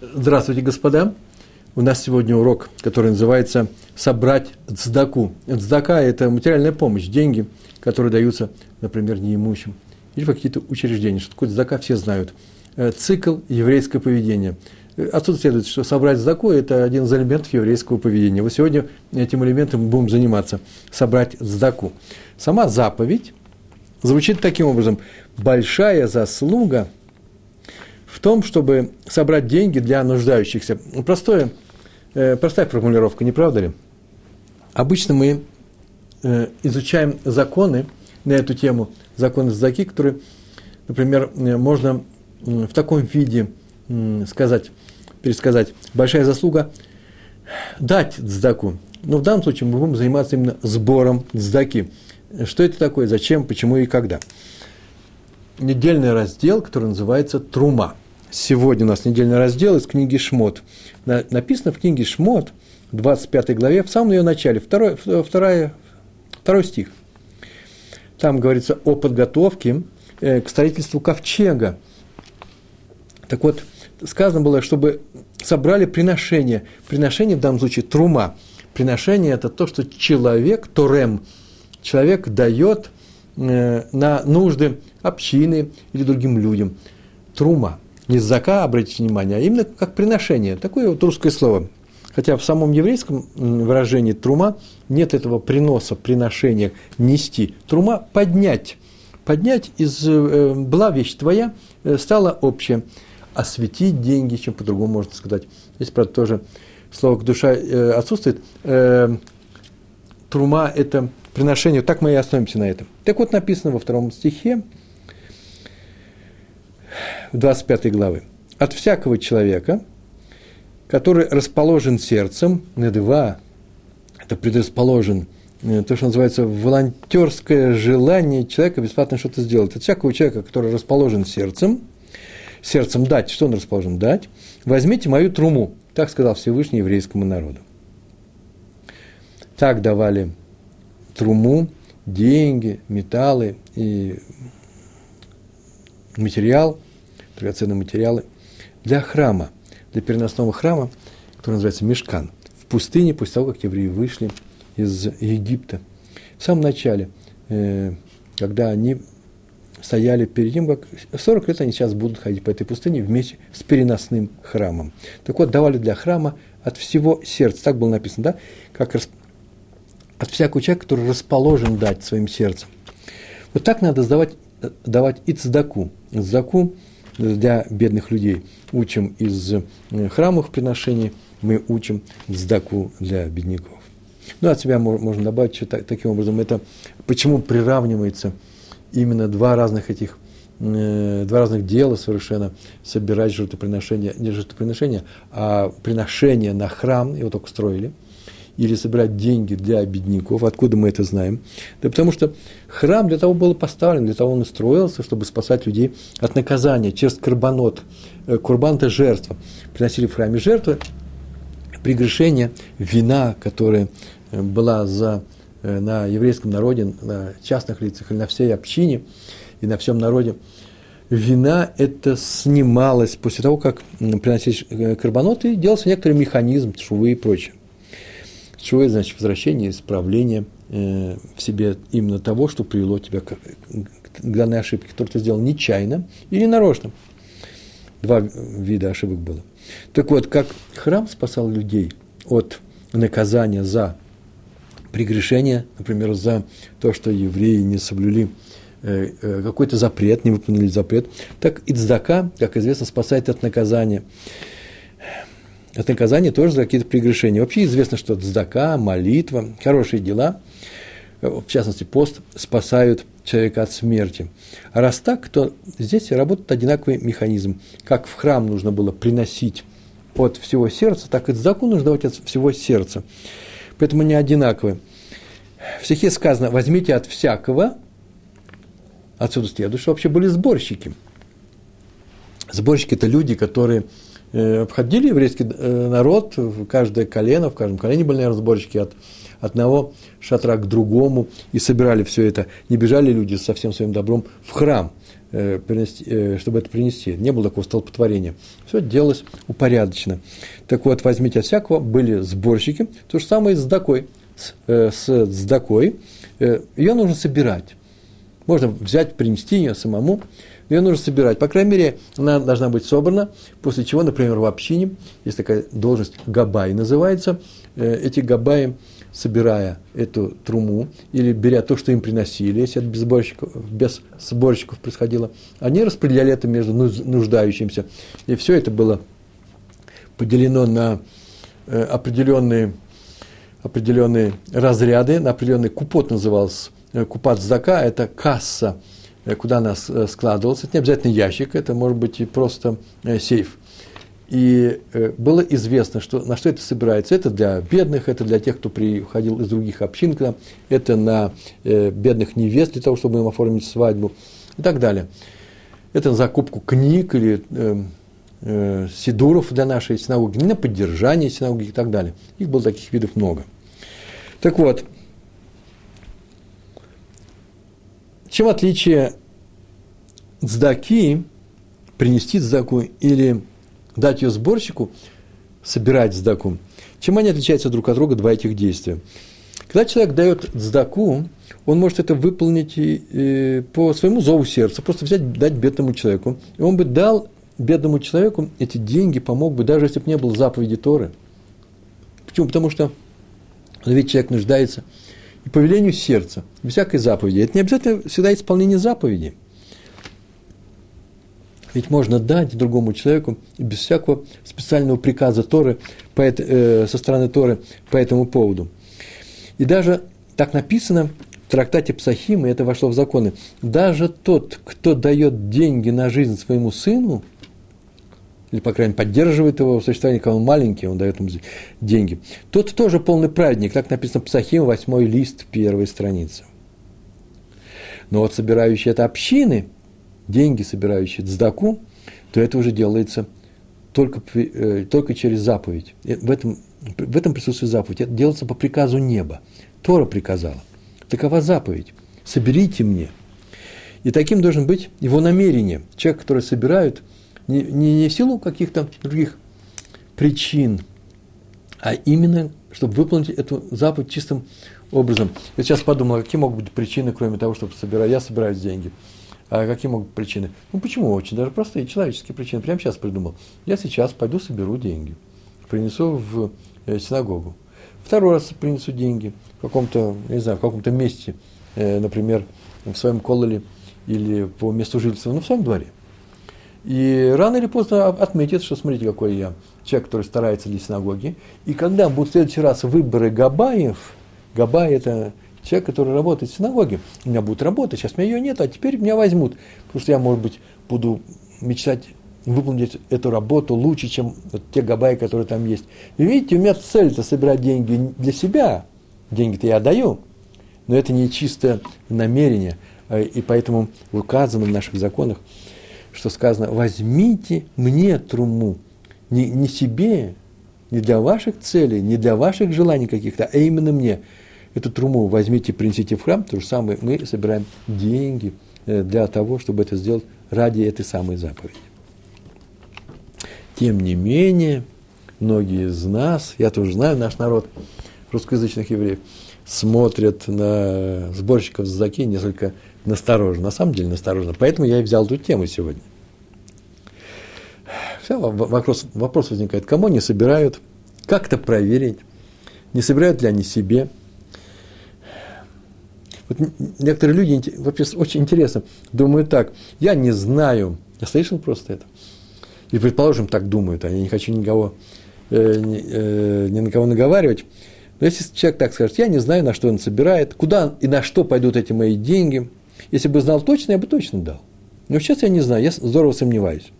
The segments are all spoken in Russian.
Здравствуйте, господа. У нас сегодня урок, который называется «Собрать цдаку». Цдака – это материальная помощь, деньги, которые даются, например, неимущим. Или в какие-то учреждения. Что такое цдака, все знают. Э, цикл еврейского поведения. Отсюда следует, что собрать цдаку – это один из элементов еврейского поведения. Вот сегодня этим элементом будем заниматься – собрать цдаку. Сама заповедь звучит таким образом. Большая заслуга – в том, чтобы собрать деньги для нуждающихся. Простое, э, простая формулировка, не правда ли? Обычно мы э, изучаем законы на эту тему, законы Заки, которые, например, э, можно в таком виде сказать, пересказать. Большая заслуга дать цдаку. Но в данном случае мы будем заниматься именно сбором цдаки. Что это такое, зачем, почему и когда. Недельный раздел, который называется «Трума». Сегодня у нас недельный раздел из книги Шмот. Написано в книге Шмот, 25 главе, в самом ее начале, второй, вторая, второй стих. Там говорится о подготовке э, к строительству ковчега. Так вот, сказано было, чтобы собрали приношение. Приношение в данном случае трума. Приношение – это то, что человек, торем, человек дает э, на нужды общины или другим людям. Трума – не зака, обратите внимание, а именно как приношение. Такое вот русское слово. Хотя в самом еврейском выражении трума нет этого приноса, приношения, нести. Трума – поднять. Поднять из э, была вещь твоя, э, стала общая. Осветить деньги, чем по-другому можно сказать. Здесь, правда, тоже слово «душа» э, отсутствует. Э, трума – это приношение. Так мы и остановимся на этом. Так вот написано во втором стихе, 25 главы. От всякого человека, который расположен сердцем, недва, это предрасположен, э, то, что называется волонтерское желание человека бесплатно что-то сделать. От всякого человека, который расположен сердцем, сердцем дать, что он расположен дать, возьмите мою труму, так сказал Всевышний еврейскому народу. Так давали труму, деньги, металлы и материал – драгоценные материалы для храма, для переносного храма, который называется Мешкан, в пустыне после того, как евреи вышли из Египта. В самом начале, э, когда они стояли перед ним, как 40 лет они сейчас будут ходить по этой пустыне вместе с переносным храмом. Так вот, давали для храма от всего сердца, так было написано, да, как от всякого человека, который расположен дать своим сердцем. Вот так надо сдавать, э, давать и цдаку. Цдаку для бедных людей. Учим из э, храмовых приношений, мы учим сдаку для бедняков. Ну, от себя можно добавить что таким образом. Это почему приравнивается именно два разных этих э, два разных дела совершенно собирать жертвоприношения, не жертвоприношения, а приношения на храм, его только строили – или собирать деньги для бедняков. Откуда мы это знаем? Да потому что храм для того был поставлен, для того он и строился, чтобы спасать людей от наказания через карбонот. Э, курбан – это жертва. Приносили в храме жертвы, прегрешение вина, которая э, была за, э, на еврейском народе, на частных лицах или на всей общине и на всем народе, вина это снималось после того, как приносили карбонот, и делался некоторый механизм, швы и прочее. Чего значит возвращение, исправление э, в себе именно того, что привело тебя к, к данной ошибке, которую ты сделал нечаянно или нарочно. Два вида ошибок было. Так вот, как храм спасал людей от наказания за прегрешение, например, за то, что евреи не соблюли э, э, какой-то запрет, не выполнили запрет, так и цдака, как известно, спасает от наказания от наказания тоже за какие-то прегрешения. Вообще известно, что дздака, молитва, хорошие дела, в частности пост, спасают человека от смерти. А раз так, то здесь работает одинаковый механизм. Как в храм нужно было приносить от всего сердца, так и дздаку нужно давать от всего сердца. Поэтому не одинаковые. В стихе сказано, возьмите от всякого, отсюда следует, что вообще были сборщики. Сборщики – это люди, которые обходили еврейский э, народ, в каждое колено, в каждом колене были, наверное, сборщики от, одного шатра к другому и собирали все это. Не бежали люди со всем своим добром в храм, э, э, чтобы это принести. Не было такого столпотворения. Все делалось упорядоченно. Так вот, возьмите от всякого, были сборщики. То же самое с дакой. С, э, с сдакой. Ее нужно собирать. Можно взять, принести ее самому ее нужно собирать. По крайней мере, она должна быть собрана, после чего, например, в общине, есть такая должность габай называется, э, эти габаи, собирая эту труму или беря то, что им приносили, если это без сборщиков, без сборщиков происходило, они распределяли это между нуждающимся. И все это было поделено на э, определенные, определенные разряды, на определенный купот назывался, э, купат зака, это касса – куда она э, складывалась. Это не обязательно ящик, это может быть и просто э, сейф. И было известно, что, на что это собирается. Это для бедных, это для тех, кто приходил из других общин это на бедных невест, для того, чтобы им оформить свадьбу и так далее. Это на закупку книг или э, сидуров для нашей синагоги, на поддержание синагоги и так далее. Их было таких видов много. Так вот, Чем отличие цдаки, принести цдаку или дать ее сборщику, собирать цдаку, чем они отличаются друг от друга, два этих действия? Когда человек дает цдаку, он может это выполнить и, и по своему зову сердца, просто взять, дать бедному человеку. И он бы дал бедному человеку эти деньги, помог бы, даже если бы не было заповеди Торы. Почему? Потому что ведь человек нуждается – и по велению сердца, без всякой заповеди. Это не обязательно всегда исполнение заповеди. Ведь можно дать другому человеку без всякого специального приказа Торы, по, э, со стороны Торы по этому поводу. И даже так написано в трактате Псахим, и это вошло в законы, даже тот, кто дает деньги на жизнь своему сыну – или, по крайней мере, поддерживает его в существовании, когда он маленький, он дает ему деньги. Тот тоже полный праведник, так написано Псахим, восьмой лист, первой страницы. Но вот собирающие это общины, деньги собирающие цдаку, то это уже делается только, э, только через заповедь. В этом, в этом присутствует заповедь. Это делается по приказу неба. Тора приказала. Такова заповедь. Соберите мне. И таким должен быть его намерение. Человек, который собирает – не, не, не в силу каких-то других причин, а именно, чтобы выполнить эту заповедь чистым образом. Я сейчас подумал, а какие могут быть причины, кроме того, чтобы собирать, я собираю деньги. А какие могут быть причины? Ну, почему? Очень даже простые человеческие причины. Прямо сейчас придумал. Я сейчас пойду соберу деньги. Принесу в э, синагогу. Второй раз принесу деньги в каком-то, не знаю, в каком-то месте, э, например, в своем кололе или по месту жительства, ну, в своем дворе. И рано или поздно отметит, что смотрите, какой я человек, который старается для синагоги. И когда будут в следующий раз выборы Габаев, Габай – это человек, который работает в синагоге. У меня будет работа, сейчас у меня ее нет, а теперь меня возьмут. Потому что я, может быть, буду мечтать выполнить эту работу лучше, чем вот те габаи, которые там есть. И видите, у меня цель – это собирать деньги для себя. Деньги-то я даю, но это не чистое намерение. Э, и поэтому указано в наших законах – что сказано, возьмите мне труму, не, не себе, не для ваших целей, не для ваших желаний каких-то, а именно мне. Эту труму возьмите, принесите в храм, то же самое мы собираем деньги э, для того, чтобы это сделать ради этой самой заповеди. Тем не менее, многие из нас, я тоже знаю, наш народ, русскоязычных евреев, смотрят на сборщиков заки несколько настороженно, на самом деле настороженно. Поэтому я и взял эту тему сегодня. Все, вопрос, вопрос возникает, кому они собирают, как это проверить, не собирают ли они себе. Вот некоторые люди, вообще очень интересно, думают так, я не знаю, я слышал просто это, и, предположим, так думают, а я не хочу никого, э, э, ни на кого наговаривать, но если человек так скажет, я не знаю, на что он собирает, куда и на что пойдут эти мои деньги, если бы знал точно, я бы точно дал. Но сейчас я не знаю, я здорово сомневаюсь.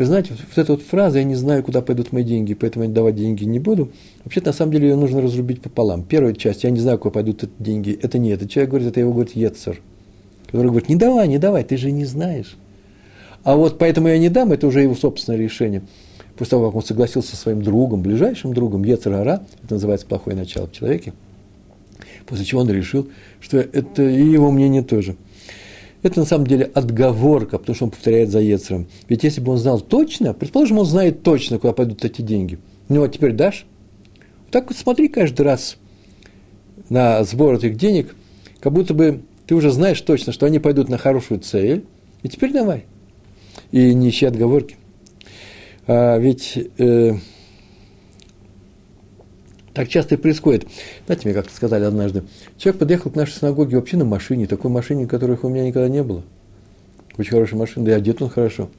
Вы знаете, вот эта вот фраза «я не знаю, куда пойдут мои деньги, поэтому я давать деньги не буду», вообще на самом деле ее нужно разрубить пополам. Первая часть «я не знаю, куда пойдут эти деньги» – это не этот человек говорит, это его говорит Ецер, который говорит «не давай, не давай, ты же не знаешь». А вот поэтому я не дам, это уже его собственное решение. После того, как он согласился со своим другом, ближайшим другом, Ецер Ара, это называется плохое начало в человеке – После чего он решил, что это и его мнение тоже. Это на самом деле отговорка, потому что он повторяет за Ецером. Ведь если бы он знал точно, предположим, он знает точно, куда пойдут эти деньги. Ну, а теперь дашь? Так вот смотри каждый раз на сбор этих денег, как будто бы ты уже знаешь точно, что они пойдут на хорошую цель, и теперь давай. И не ищи отговорки. А ведь э, так часто и происходит. Знаете, мне как-то сказали однажды, человек подъехал к нашей синагоге вообще на машине, такой машине, которых у меня никогда не было. Очень хорошая машина, да и одет он хорошо.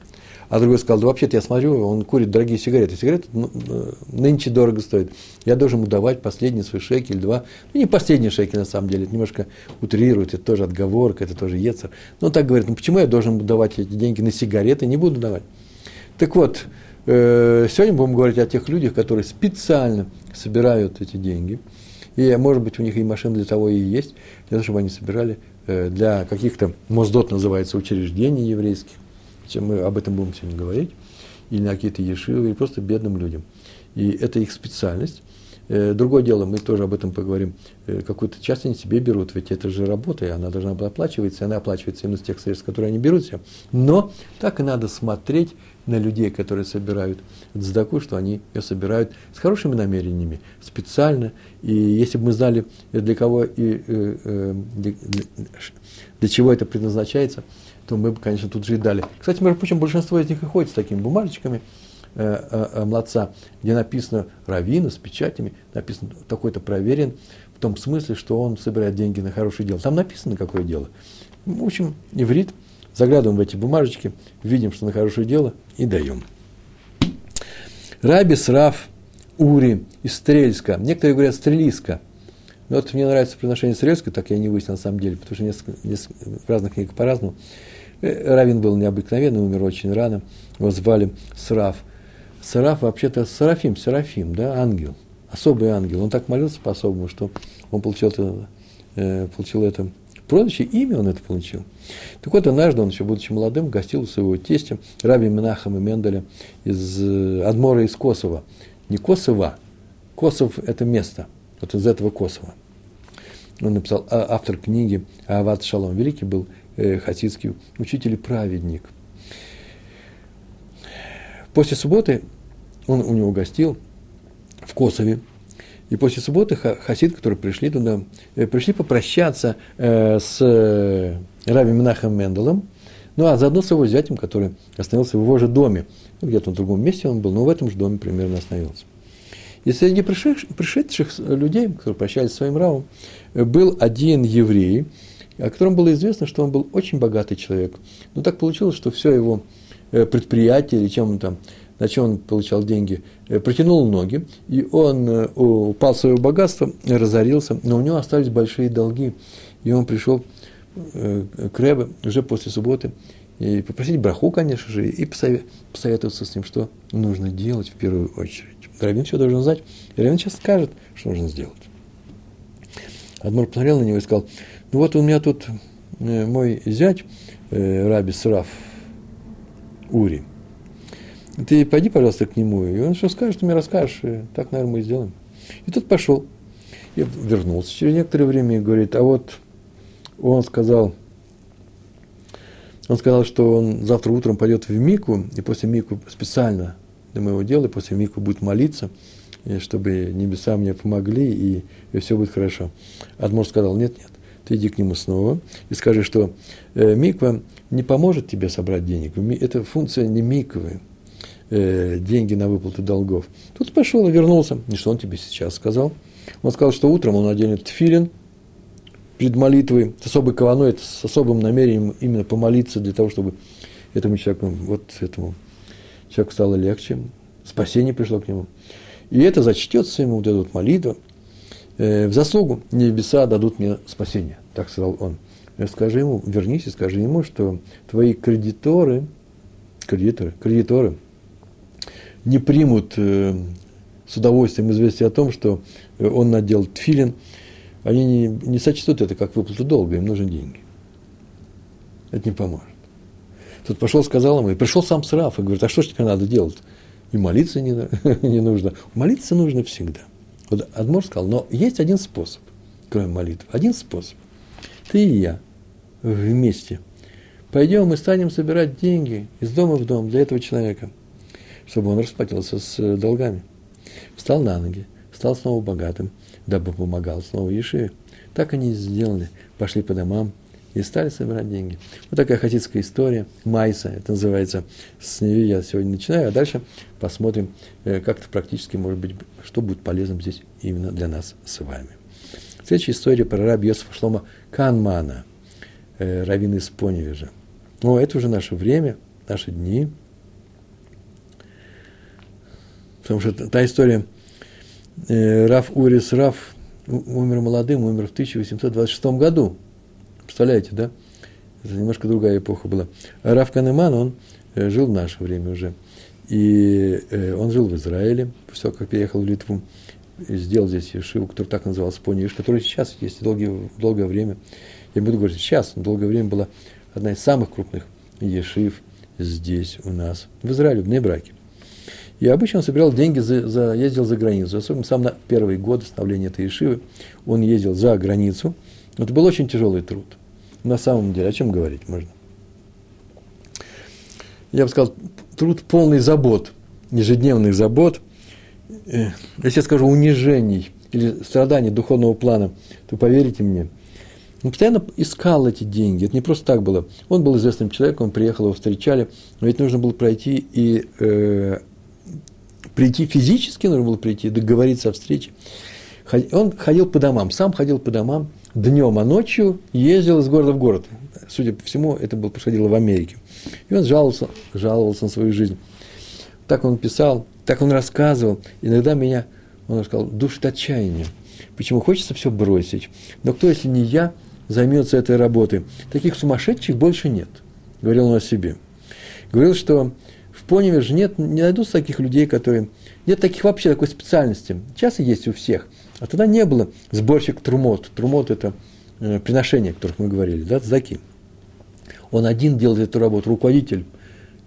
А другой сказал, да вообще-то я смотрю, он курит дорогие сигареты. Сигареты ну, э, нынче дорого стоят. Я должен ему давать последний свой шекель, два. Ну, не последний шекель, на самом деле. Это немножко утрирует, это тоже отговорка, это тоже ецер. Но он так говорит, ну почему я должен давать эти деньги на сигареты? Не буду давать. Так вот, сегодня будем говорить о тех людях, которые специально собирают эти деньги. И, может быть, у них и машина для того и есть, для того, чтобы они собирали э, для каких-то, Моздот называется, учреждений еврейских, чем мы об этом будем сегодня говорить, или на какие-то ешивы, или просто бедным людям. И это их специальность. Э, другое дело, мы тоже об этом поговорим, э, какую-то часть они себе берут, ведь это же работа, и она должна быть оплачиваться, и она оплачивается именно с тех средств, которые они берут себе. Но так и надо смотреть на людей, которые собирают дздаку, что они ее собирают с хорошими намерениями, специально. И если бы мы знали, для кого и э, для, для чего это предназначается, то мы бы, конечно, тут же и дали. Кстати, между прочим, большинство из них и ходит с такими бумажечками э, э, э, младца, где написано равина с печатями, написано такой-то проверен, в том смысле, что он собирает деньги на хорошее дело. Там написано, какое дело. В общем, иврит, заглядываем в эти бумажечки, видим, что на хорошее дело, и даем. Раби Сраф Ури из Стрельска. Некоторые говорят Стрелиска – но вот мне нравится произношение Сырецкой, так я не выяснил на самом деле, потому что несколько, несколько, разных книгах по-разному. Э, Равин был необыкновенный, умер очень рано, его звали Сраф. Сраф вообще-то Серафим, Серафим, да, ангел, особый ангел. Он так молился по-особому, что он получил это, э, получил это прозвище, имя он это получил. Так вот, однажды он, еще будучи молодым, гостил у своего тестя, Раби Минахама Менделя из э, Адмора из Косово. Не Косово, Косов – это место, вот из этого Косово он написал, а, автор книги Ават Шалом, великий был э, хасидский учитель и праведник. После субботы он у него гостил в Косове, и после субботы хасид, которые пришли туда, э, пришли попрощаться э, с э, Раби Минахом Менделом, ну а заодно с его зятем, который остановился в его же доме. Ну, где-то в другом месте он был, но в этом же доме примерно остановился. И среди пришедших, пришедших людей, которые прощались с своим равом, был один еврей, о котором было известно, что он был очень богатый человек. Но так получилось, что все его предприятие, или чем он там, на чем он получал деньги, э, протянул ноги, и он э, упал в свое богатство, разорился, но у него остались большие долги, и он пришел к Ребе уже после субботы и попросить браху, конечно же, и посоветоваться с ним, что нужно делать в первую очередь. Равин все должен знать, и Равин сейчас скажет, что нужно сделать. Адмор посмотрел на него и сказал, ну вот у меня тут э, мой зять, э, Раби Сраф Ури, ты пойди, пожалуйста, к нему, и он что скажет, ты мне расскажешь, и так, наверное, мы и сделаем. И тут пошел. И вернулся через некоторое время и говорит, а вот он сказал, он сказал, что он завтра утром пойдет в Мику, и после Мику специально для моего дела, и после Мику будет молиться – и чтобы небеса мне помогли, и, и все будет хорошо. Адмор сказал, нет, нет, ты иди к нему снова и скажи, что э, миква не поможет тебе собрать денег. Это функция не миквы, э, деньги на выплату долгов. Тут пошел и вернулся. И что он тебе сейчас сказал? Он сказал, что утром он оденет тфилин перед молитвой с особой кованой, с особым намерением именно помолиться для того, чтобы этому человеку, вот этому человеку стало легче, спасение пришло к нему. И это зачтется ему, вот эта вот молитва, э, в заслугу небеса дадут мне спасение, так сказал он. Скажи ему, вернись и скажи ему, что твои кредиторы, кредиторы, кредиторы не примут э, с удовольствием известие о том, что он надел тфилин, они не, не сочтут это как выплату долга, им нужны деньги. Это не поможет. Тут пошел, сказал ему, и пришел сам Сраф и говорит, а что ж тебе надо делать? и молиться не, не нужно. Молиться нужно всегда. Вот Адмор сказал, но есть один способ. кроме молитв? Один способ. Ты и я вместе пойдем и станем собирать деньги из дома в дом для этого человека, чтобы он расплатился с долгами. Встал на ноги, стал снова богатым, дабы помогал снова Ешиве. Так они и сделали. Пошли по домам, и стали собирать деньги. Вот такая хасидская история, Майса, это называется, с нее я сегодня начинаю, а дальше посмотрим, э, как это практически может быть, что будет полезным здесь именно для нас с вами. Следующая история про раби Йосифа Шлома Канмана, э, раввин из Поневежа. Но это уже наше время, наши дни. Потому что та история, э, Раф Урис Раф умер молодым, умер в 1826 году. Представляете, да? Это немножко другая эпоха была. А Раф Канеман, он э, жил в наше время уже. И э, он жил в Израиле, после того, как переехал в Литву, и сделал здесь Ешиву, который так назывался Пониш, который сейчас есть долгие, долгое время. Я буду говорить сейчас, но долгое время была одна из самых крупных Ешив здесь у нас, в Израиле, в Небраке. И обычно собирал деньги, за, за, ездил за границу. Особенно сам на первый год становления этой Ешивы он ездил за границу. Это был очень тяжелый труд – на самом деле, о чем говорить можно? Я бы сказал, труд полный забот, ежедневных забот, э, если я скажу унижений или страданий духовного плана, то поверите мне, он постоянно искал эти деньги. Это не просто так было. Он был известным человеком, он приехал, его встречали, но ведь нужно было пройти и э, прийти физически, нужно было прийти, договориться о встрече. Он ходил по домам, сам ходил по домам, днем, а ночью ездил из города в город. Судя по всему, это было, происходило в Америке. И он жаловался, жаловался на свою жизнь. Так он писал, так он рассказывал. Иногда меня, он сказал, душит отчаяние. Почему хочется все бросить? Но кто, если не я, займется этой работой? Таких сумасшедших больше нет. Говорил он о себе. Говорил, что в Поневе же нет, не найдутся таких людей, которые... Нет таких вообще такой специальности. Сейчас есть у всех – а тогда не было сборщик трумот. Трумот – это э, приношения, о которых мы говорили, да, цдаки. Он один делал эту работу, руководитель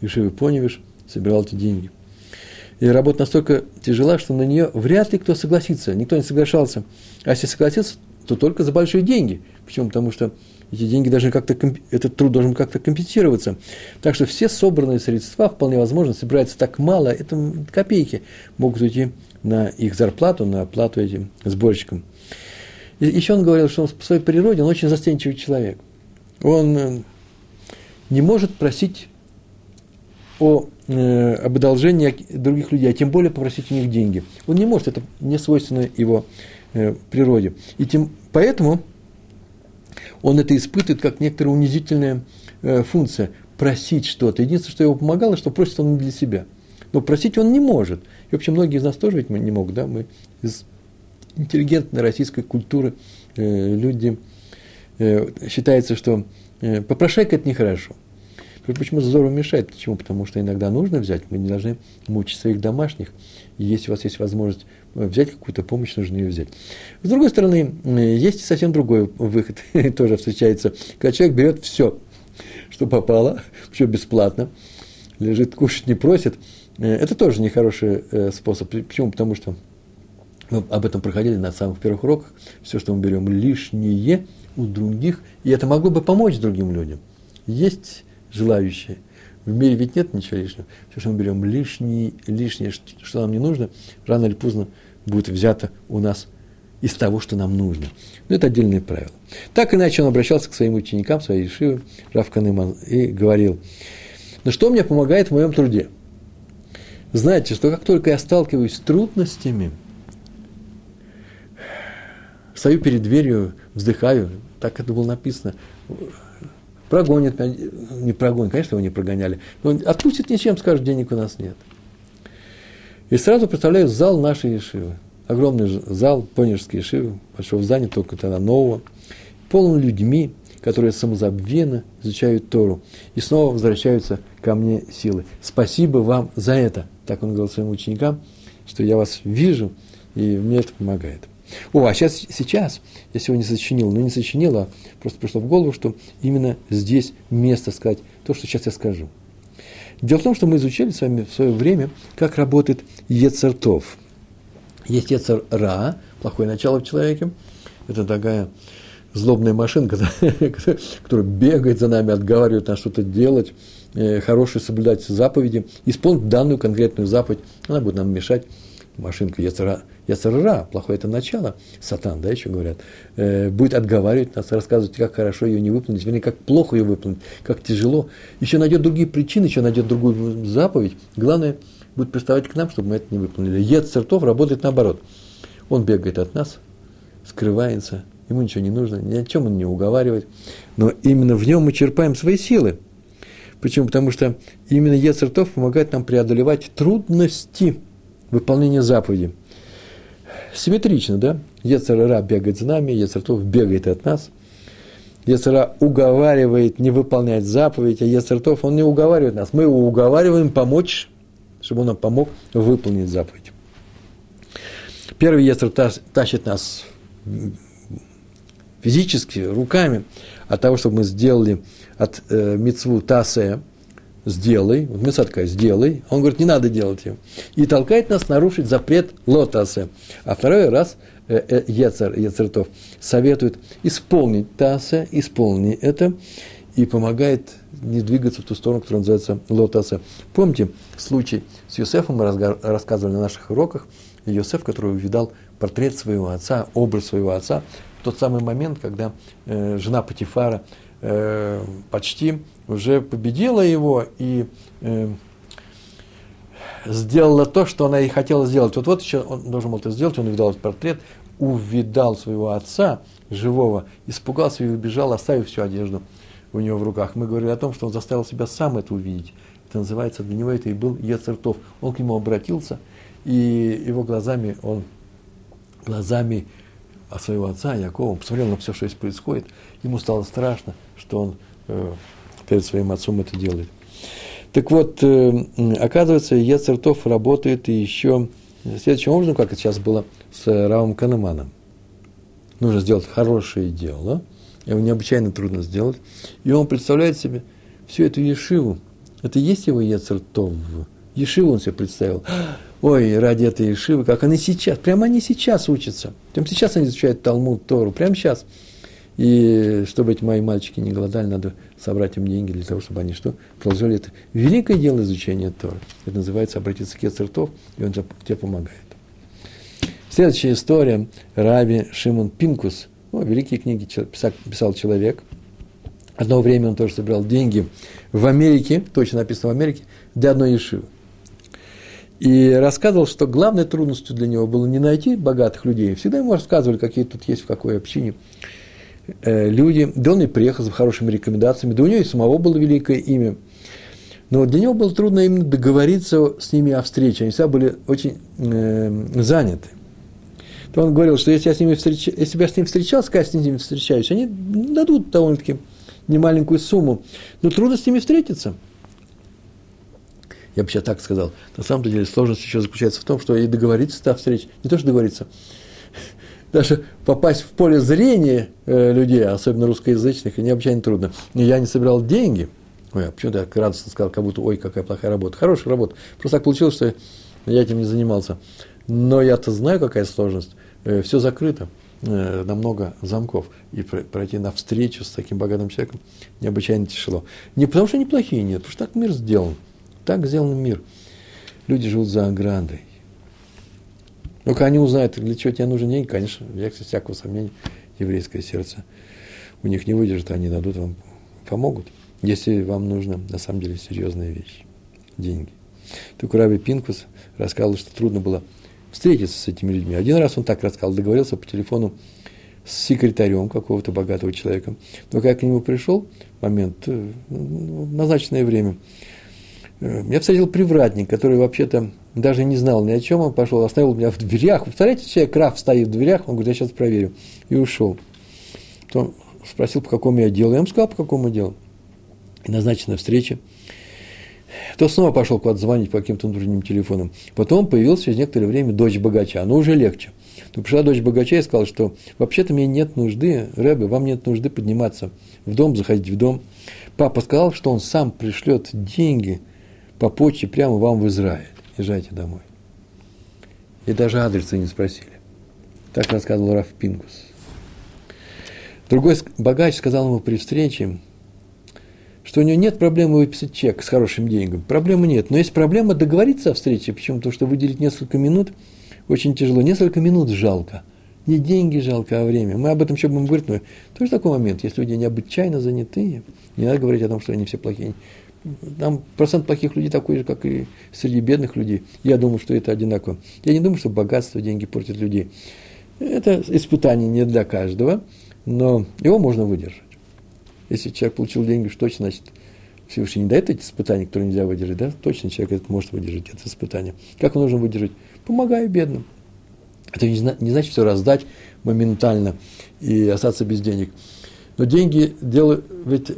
Ишивы Поневиш собирал эти деньги. И работа настолько тяжела, что на нее вряд ли кто согласится, никто не соглашался. А если согласится, то только за большие деньги. Почему? Потому что эти деньги должны как-то, этот труд должен как-то компенсироваться. Так что все собранные средства, вполне возможно, собирается так мало, это копейки могут уйти на их зарплату, на оплату этим сборщикам. Еще он говорил, что он по своей природе он очень застенчивый человек. Он э, не может просить о, э, об одолжении других людей, а тем более попросить у них деньги. Он не может, это не свойственно его э, природе. И тем, поэтому он это испытывает как некоторая унизительная э, функция – просить что-то. Единственное, что его помогало, что просит он для себя. Но просить он не может – и вообще многие из нас тоже ведь не могут, да, мы из интеллигентной российской культуры э, люди, э, считается, что попрошайка – это нехорошо. Почему здорово мешает? Почему? Потому что иногда нужно взять, мы не должны мучить своих домашних. И если у вас есть возможность взять какую-то помощь, нужно ее взять. С другой стороны, есть совсем другой выход, тоже встречается, когда человек берет все, что попало, все бесплатно, лежит, кушать не просит – Э, это тоже нехороший э, способ. Почему? Потому что мы об этом проходили на самых первых уроках. Все, что мы берем лишнее у других, и это могло бы помочь другим людям. Есть желающие. В мире ведь нет ничего лишнего. Все, что мы берем лишнее, лишнее, что нам не нужно, рано или поздно будет взято у нас из того, что нам нужно. Но это отдельные правила. Так иначе он обращался к своим ученикам, своей Ишиве, Раф Канеман, и говорил, ну что мне помогает в моем труде? Знаете, что как только я сталкиваюсь с трудностями, стою перед дверью, вздыхаю, так это было написано, прогонят меня, не прогонят, конечно, его не прогоняли, но отпустят ничем, скажут, денег у нас нет. И сразу представляю зал нашей Ешивы. Огромный зал, Понежский Ешивы, большого здания, только тогда нового, полон людьми, которые самозабвенно изучают Тору и снова возвращаются ко мне силы. Спасибо вам за это. Так он говорил своим ученикам, что я вас вижу, и мне это помогает. О, а сейчас, сейчас я сегодня сочинил, но не сочинил, а просто пришло в голову, что именно здесь место сказать то, что сейчас я скажу. Дело в том, что мы изучали с вами в свое время, как работает Ецертов. Есть Ецер Ра, плохое начало в человеке, это такая злобная машинка, которая бегает за нами, отговаривает нас что-то делать, э, хорошие соблюдать заповеди, исполнить данную конкретную заповедь, она будет нам мешать. Машинка Яцера, Яцерара, плохое это начало, сатан, да, еще говорят, э, будет отговаривать нас, рассказывать, как хорошо ее не выполнить, вернее, как плохо ее выполнить, как тяжело. Еще найдет другие причины, еще найдет другую заповедь. Главное, будет приставать к нам, чтобы мы это не выполнили. Ецертов работает наоборот. Он бегает от нас, скрывается, ему ничего не нужно, ни о чем он не уговаривает, но именно в нем мы черпаем свои силы. Почему? Потому что именно Ецертов помогает нам преодолевать трудности выполнения заповеди. Симметрично, да? Ецерара бегает за нами, Ецертов бегает от нас. Ецера уговаривает не выполнять заповедь, а Ецертов, он не уговаривает нас. Мы его уговариваем помочь, чтобы он нам помог выполнить заповедь. Первый Ецер тащит нас физически, руками, от того, чтобы мы сделали от э, мецву тасе, сделай, мецва такая, сделай, он говорит, не надо делать ее, и толкает нас нарушить запрет лотасе. А второй раз э, э, советует исполнить тасе, исполни это, и помогает не двигаться в ту сторону, которая называется лотасе. Помните случай с Юсефом, мы рассказывали на наших уроках, Йосеф, который увидал портрет своего отца, образ своего отца, тот самый момент, когда э, жена Патифара э, почти уже победила его и э, сделала то, что она и хотела сделать. Вот вот еще он должен был это сделать, он увидал этот портрет, увидал своего отца живого, испугался и убежал, оставив всю одежду у него в руках. Мы говорили о том, что он заставил себя сам это увидеть. Это называется, для него это и был Ецертов. Он к нему обратился, и его глазами он, глазами а своего отца Якова, он посмотрел на все, что здесь происходит, ему стало страшно, что он э, перед своим отцом это делает. Так вот, э, оказывается, Ецертов работает еще следующим образом, как это сейчас было с Равом Канеманом. Нужно сделать хорошее дело, его необычайно трудно сделать, и он представляет себе всю эту Ешиву. Это и есть его Ецертов. Ешиву он себе представил ой, ради этой Ишивы, как они сейчас, прямо они сейчас учатся. Прямо сейчас они изучают Талмуд, Тору, прямо сейчас. И чтобы эти мои мальчики не голодали, надо собрать им деньги для того, чтобы они что? Продолжали это великое дело изучения Торы. Это называется обратиться к Ецертов, и он тебе помогает. Следующая история. Раби Шимон Пинкус. О, великие книги писал человек. Одно время он тоже собирал деньги в Америке, точно написано в Америке, для одной Ешивы. И рассказывал, что главной трудностью для него было не найти богатых людей. Всегда ему рассказывали, какие тут есть, в какой общине э, люди. Да он и приехал с хорошими рекомендациями. Да у него и самого было великое имя. Но для него было трудно именно договориться с ними о встрече. Они всегда были очень э, заняты. То он говорил, что если я с ними встреч... если я с ними встречался, как я с ними встречаюсь, они дадут довольно-таки немаленькую сумму. Но трудно с ними встретиться – я бы сейчас так сказал. На самом деле сложность еще заключается в том, что и договориться о встрече, не то, что договориться, даже попасть в поле зрения э, людей, особенно русскоязычных, необычайно трудно. И я не собирал деньги. Ой, а почему я радостно сказал, как будто, ой, какая плохая работа. Хорошая работа. Просто так получилось, что я этим не занимался. Но я-то знаю, какая сложность. Э, все закрыто э, на много замков. И пройти на встречу с таким богатым человеком необычайно тяжело. Не потому, что они плохие, нет, потому что так мир сделан. Так сделан мир. Люди живут за оградой. Когда они узнают, для чего тебе нужен деньги, конечно, без всякого сомнения, еврейское сердце у них не выдержит, они дадут вам, помогут, если вам нужно на самом деле серьезная вещь – деньги. Только Раби Пинкус рассказал, что трудно было встретиться с этими людьми. Один раз он так рассказал, договорился по телефону с секретарем какого-то богатого человека. Но когда к нему пришел момент, э, назначенное время, Э, я встретил привратник, который вообще-то даже не знал ни о чем, он пошел, оставил меня в дверях. Представляете, человек, Раф стоит в дверях, он говорит, я сейчас проверю. И ушел. Потом спросил, по какому я делу. Я ему сказал, по какому делу. И назначена встреча. То снова пошел куда-то звонить по каким-то внутренним телефонам. Потом появилась через некоторое время дочь богача. Но уже легче. Но пришла дочь богача и сказала, что вообще-то мне нет нужды, Рэбе, вам нет нужды подниматься в дом, заходить в дом. Папа сказал, что он сам пришлет деньги – по почте прямо вам в Израиль. Езжайте домой. И даже адреса не спросили. Так рассказывал Раф Пингус. Другой богач сказал ему при встрече, что у него нет проблемы выписать чек с хорошим деньгом. Проблемы нет. Но есть проблема договориться о встрече. Почему? Потому что выделить несколько минут очень тяжело. Несколько минут жалко. Не деньги жалко, а время. Мы об этом еще будем говорить, но тоже такой момент. Если люди необычайно занятые, не надо говорить о том, что они все плохие. Там процент плохих людей такой же, как и среди бедных людей. Я думаю, что это одинаково. Я не думаю, что богатство, деньги портят людей. Это испытание не для каждого, но его можно выдержать. Если человек получил деньги, что точно, значит, Всевышний не дает эти испытания, которые нельзя выдержать, да? Точно человек это может выдержать, это испытание. Как он должен выдержать? Помогая бедным. Это не, не значит все раздать моментально и остаться без денег. Но деньги делают, ведь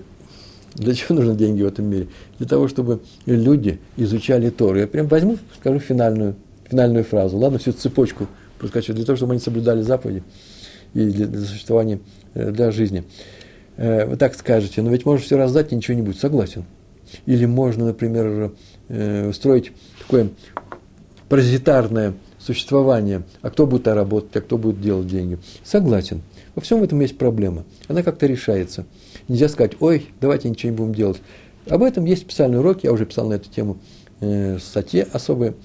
для чего нужны деньги в этом мире? Для того, чтобы люди изучали Тору. Я прям возьму, скажу финальную, финальную фразу. Ладно, всю цепочку проскочу. Для того, чтобы они соблюдали заповеди и для, для существования, э, для жизни. Э, вы так скажете, но ведь можно все раздать, и ничего не будет. Согласен. Или можно, например, э, устроить такое паразитарное существование. А кто будет работать, а кто будет делать деньги? Согласен. Во всем этом есть проблема. Она как-то решается. Нельзя сказать, ой, давайте ничего не будем делать. Об этом есть специальный урок, я уже писал на эту тему э, статьи особые.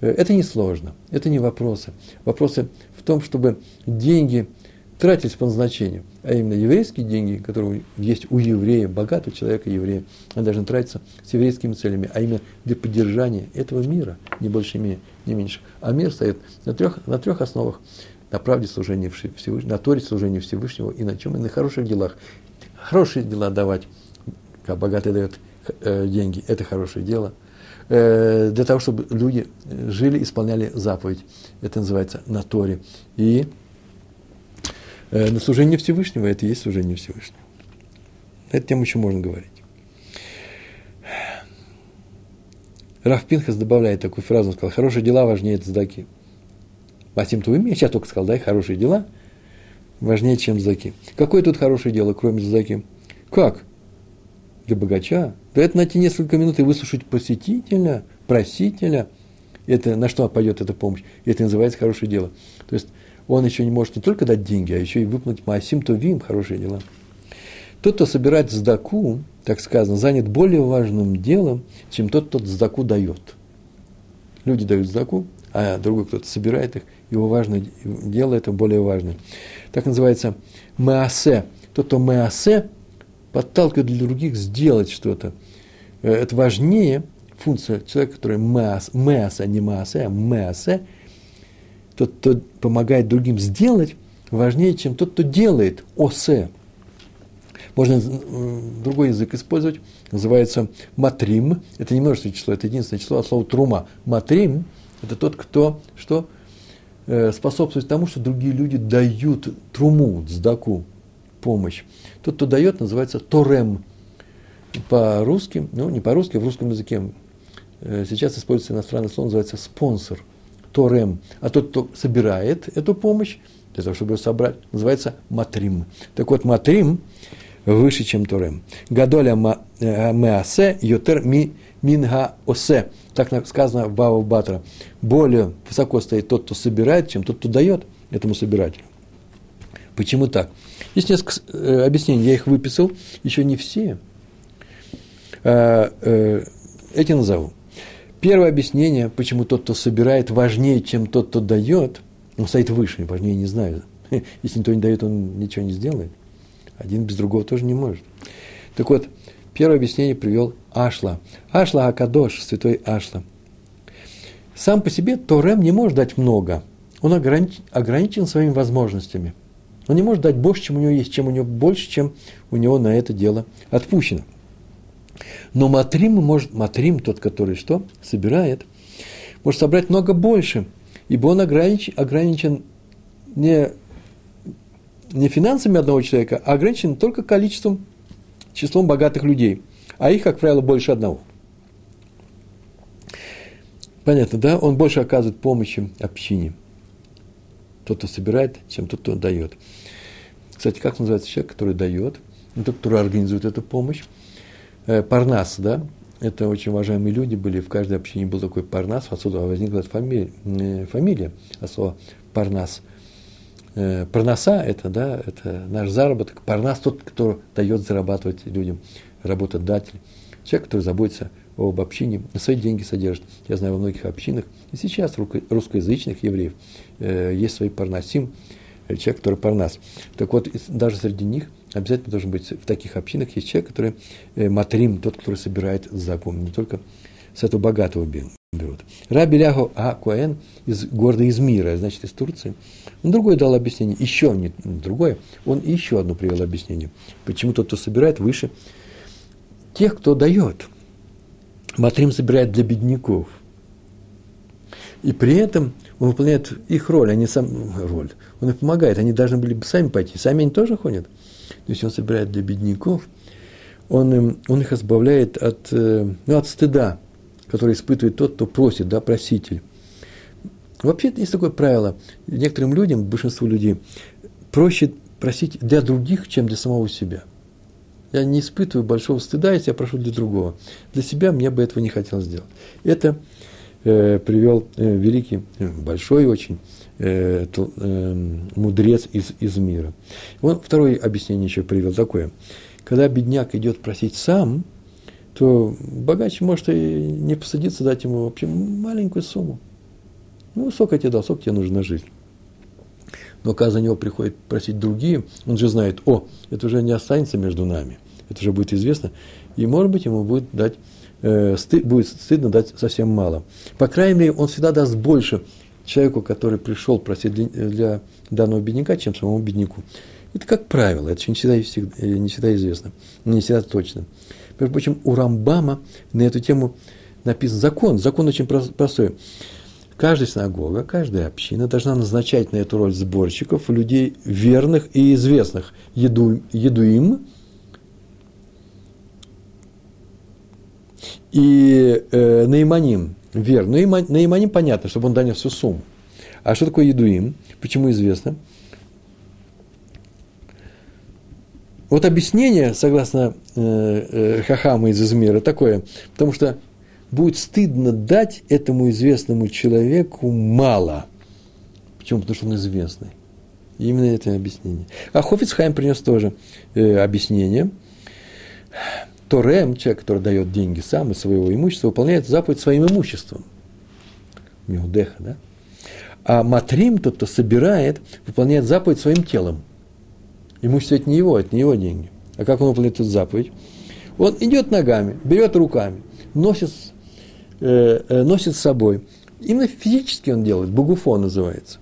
Э, это не сложно, это не вопросы. Вопросы в том, чтобы деньги тратились по назначению, а именно еврейские деньги, которые есть у еврея, богатого человека еврея, они должны тратиться с еврейскими целями, а именно для поддержания этого мира, не больше, не меньше. А мир стоит на трех, на трех основах. На правде служения Всевышнего, на торе служения Всевышнего и на чем? И на хороших делах. Хорошие дела давать, как богатый дает э, деньги, это хорошее дело. Э, для того, чтобы люди жили, исполняли заповедь. Это называется на торе. И Э, на служение Всевышнего, это и есть служение Всевышнего. На эту тему еще можно говорить. Раф Пинхас добавляет такую фразу, он сказал, хорошие дела важнее цдаки. Масим Туим, я только сказал, да, хорошие дела важнее, чем здаки. Какое тут хорошее дело, кроме здаки? Как? Для богача? Да это найти несколько минут и выслушать посетителя, просителя. Это, на что пойдет эта помощь? Это называется хорошее дело. То есть, он еще не может не только дать деньги, а еще и выполнить Маасим Тувим, хорошие дела. Тот, кто собирает сдаку, так сказано, занят более важным делом, чем тот, кто сдаку дает. Люди дают сдаку, а другой кто-то собирает их, его важное дело это более важное. Так называется маасе. Тот, кто маасе, подталкивает для других сделать что-то. Э, это важнее функция человека, который маас, маас, а не маасе, а маасе – тот, кто помогает другим сделать, важнее, чем тот, кто делает осе. Можно другой язык использовать, называется матрим. Это не множественное число, это единственное число от слова трума. Матрим – это тот, кто что, э, способствует тому, что другие люди дают труму, сдаку, помощь. Тот, кто дает, называется торем. По-русски, ну не по-русски, а в русском языке. Э, сейчас используется иностранное слово, называется спонсор – торем, а тот, кто собирает эту помощь, для того, чтобы ее собрать, называется матрим. Так вот, матрим выше, чем торем. Гадоля э, меасе йотер ми минга осе. Так сказано в Бава Батра. Более высоко стоит тот, кто собирает, чем тот, кто дает этому собирателю. Почему так? Есть несколько э, объяснений, я их выписал, еще не все. Э, эти назову. Первое объяснение, почему тот, кто собирает, важнее, чем тот, кто дает, он стоит выше, важнее не знаю. Если никто не дает, он ничего не сделает. Один без другого тоже не может. Так вот, первое объяснение привел Ашла. Ашла Акадош, святой Ашла. Сам по себе Торем не может дать много. Он ограничен, ограничен своими возможностями. Он не может дать больше, чем у него есть, чем у него больше, чем у него на это дело отпущено. Но матрим может, матрим, тот, который что? Собирает, может собрать много больше, ибо он ограничен, ограничен не, не финансами одного человека, а ограничен только количеством, числом богатых людей. А их, как правило, больше одного. Понятно, да? Он больше оказывает помощи общине. Тот, кто собирает, чем тот, кто дает. Кстати, как называется человек, который дает? Ну, тот, который организует эту помощь. Э, Парнас, да, это очень уважаемые люди были, в каждой общине был такой Парнас, отсюда возникла фамилия, э, фамилия от слова Парнас. Э, парноса – это, да, это наш заработок. Парнас – тот, кто дает зарабатывать людям, работодатель. Человек, который заботится об общине, свои деньги содержит. Я знаю во многих общинах, и сейчас русскоязычных евреев э, есть свои парнасим, э, человек, который парнас. Так вот, даже среди них обязательно должен быть в таких общинах есть человек, который э, матрим, тот, который собирает закон, не только с этого богатого берут. Раби Ляху А. Куэн из города Измира, значит, из Турции, он другое дал объяснение, еще не другое, он еще одно привел объяснение. Почему тот, кто собирает, выше тех, кто дает – Матрим собирает для бедняков. И при этом он выполняет их роль, не сам роль. Он их помогает. Они должны были бы сами пойти. Сами они тоже ходят. То есть он собирает для бедняков, он, им, он их избавляет от, э, ну, от стыда, который испытывает тот, кто просит, да, проситель. Вообще есть такое правило. Некоторым людям, большинству людей, проще просить для других, чем для самого себя – я не испытываю большого стыда, если я прошу для другого. Для себя мне бы этого не хотелось сделать. Это э, привел э, великий, э, большой очень э, то, э, мудрец из, из мира. Он второе объяснение еще привел такое. Когда бедняк идет просить сам, то богач может и не посадиться, дать ему вообще маленькую сумму. Ну, сколько я тебе дал, сколько тебе нужно жить. Но когда за него приходят просить другие, он же знает, о, это уже не останется между нами, это уже будет известно, и, может быть, ему будет, дать, э, сты, будет стыдно дать совсем мало. По крайней мере, он всегда даст больше человеку, который пришел просить для, для данного бедняка, чем самому бедняку. Это как правило, это не всегда, э, не всегда известно, не всегда точно. Между прочим, у Рамбама на эту тему написан закон. Закон очень простой. Каждая синагога, каждая община должна назначать на эту роль сборщиков, людей верных и известных, еду, едуим, и э, наиманим, вер. Наиманим, наиманим понятно, чтобы он донес всю сумму. А что такое едуим? Почему известно? Вот объяснение, согласно э, э, Хахама из Измира, такое, потому что будет стыдно дать этому известному человеку мало. Почему? Потому что он известный. И именно это объяснение. А Хофицхайм принес тоже э, объяснение. Торем, человек, который дает деньги сам из своего имущества, выполняет заповедь своим имуществом. Меудеха, да? А Матрим, тот, кто собирает, выполняет заповедь своим телом. Имущество это не его, это не его деньги. А как он выполняет эту заповедь? Он идет ногами, берет руками, носит э, э, носит с собой. Именно физически он делает, бугуфон называется.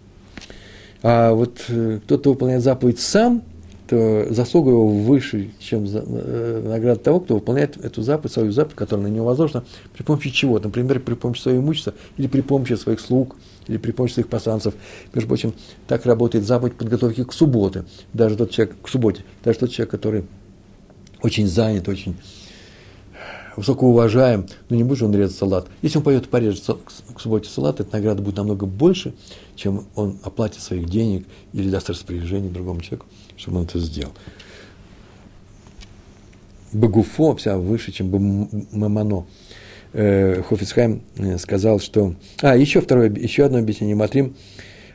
А вот э, кто-то выполняет заповедь сам, то заслуга его выше, чем за, э, награда того, кто выполняет эту заповедь, свою заповедь, которая на него возложена, при помощи чего? Например, при помощи своего имущества, или при помощи своих слуг, или при помощи своих посланцев. Между прочим, так работает заповедь подготовки к субботе. Даже тот человек, к субботе, даже тот человек, который очень занят, очень высокоуважаем, но не будет же он резать салат. Если он пойдет порежет к субботе салат, эта награда будет намного больше, чем он оплатит своих денег или даст распоряжение другому человеку, чтобы он это сделал. Багуфо вся выше, чем Мамано. Э, Хофицхайм э, сказал, что... А, еще, второе, еще одно объяснение. Матрим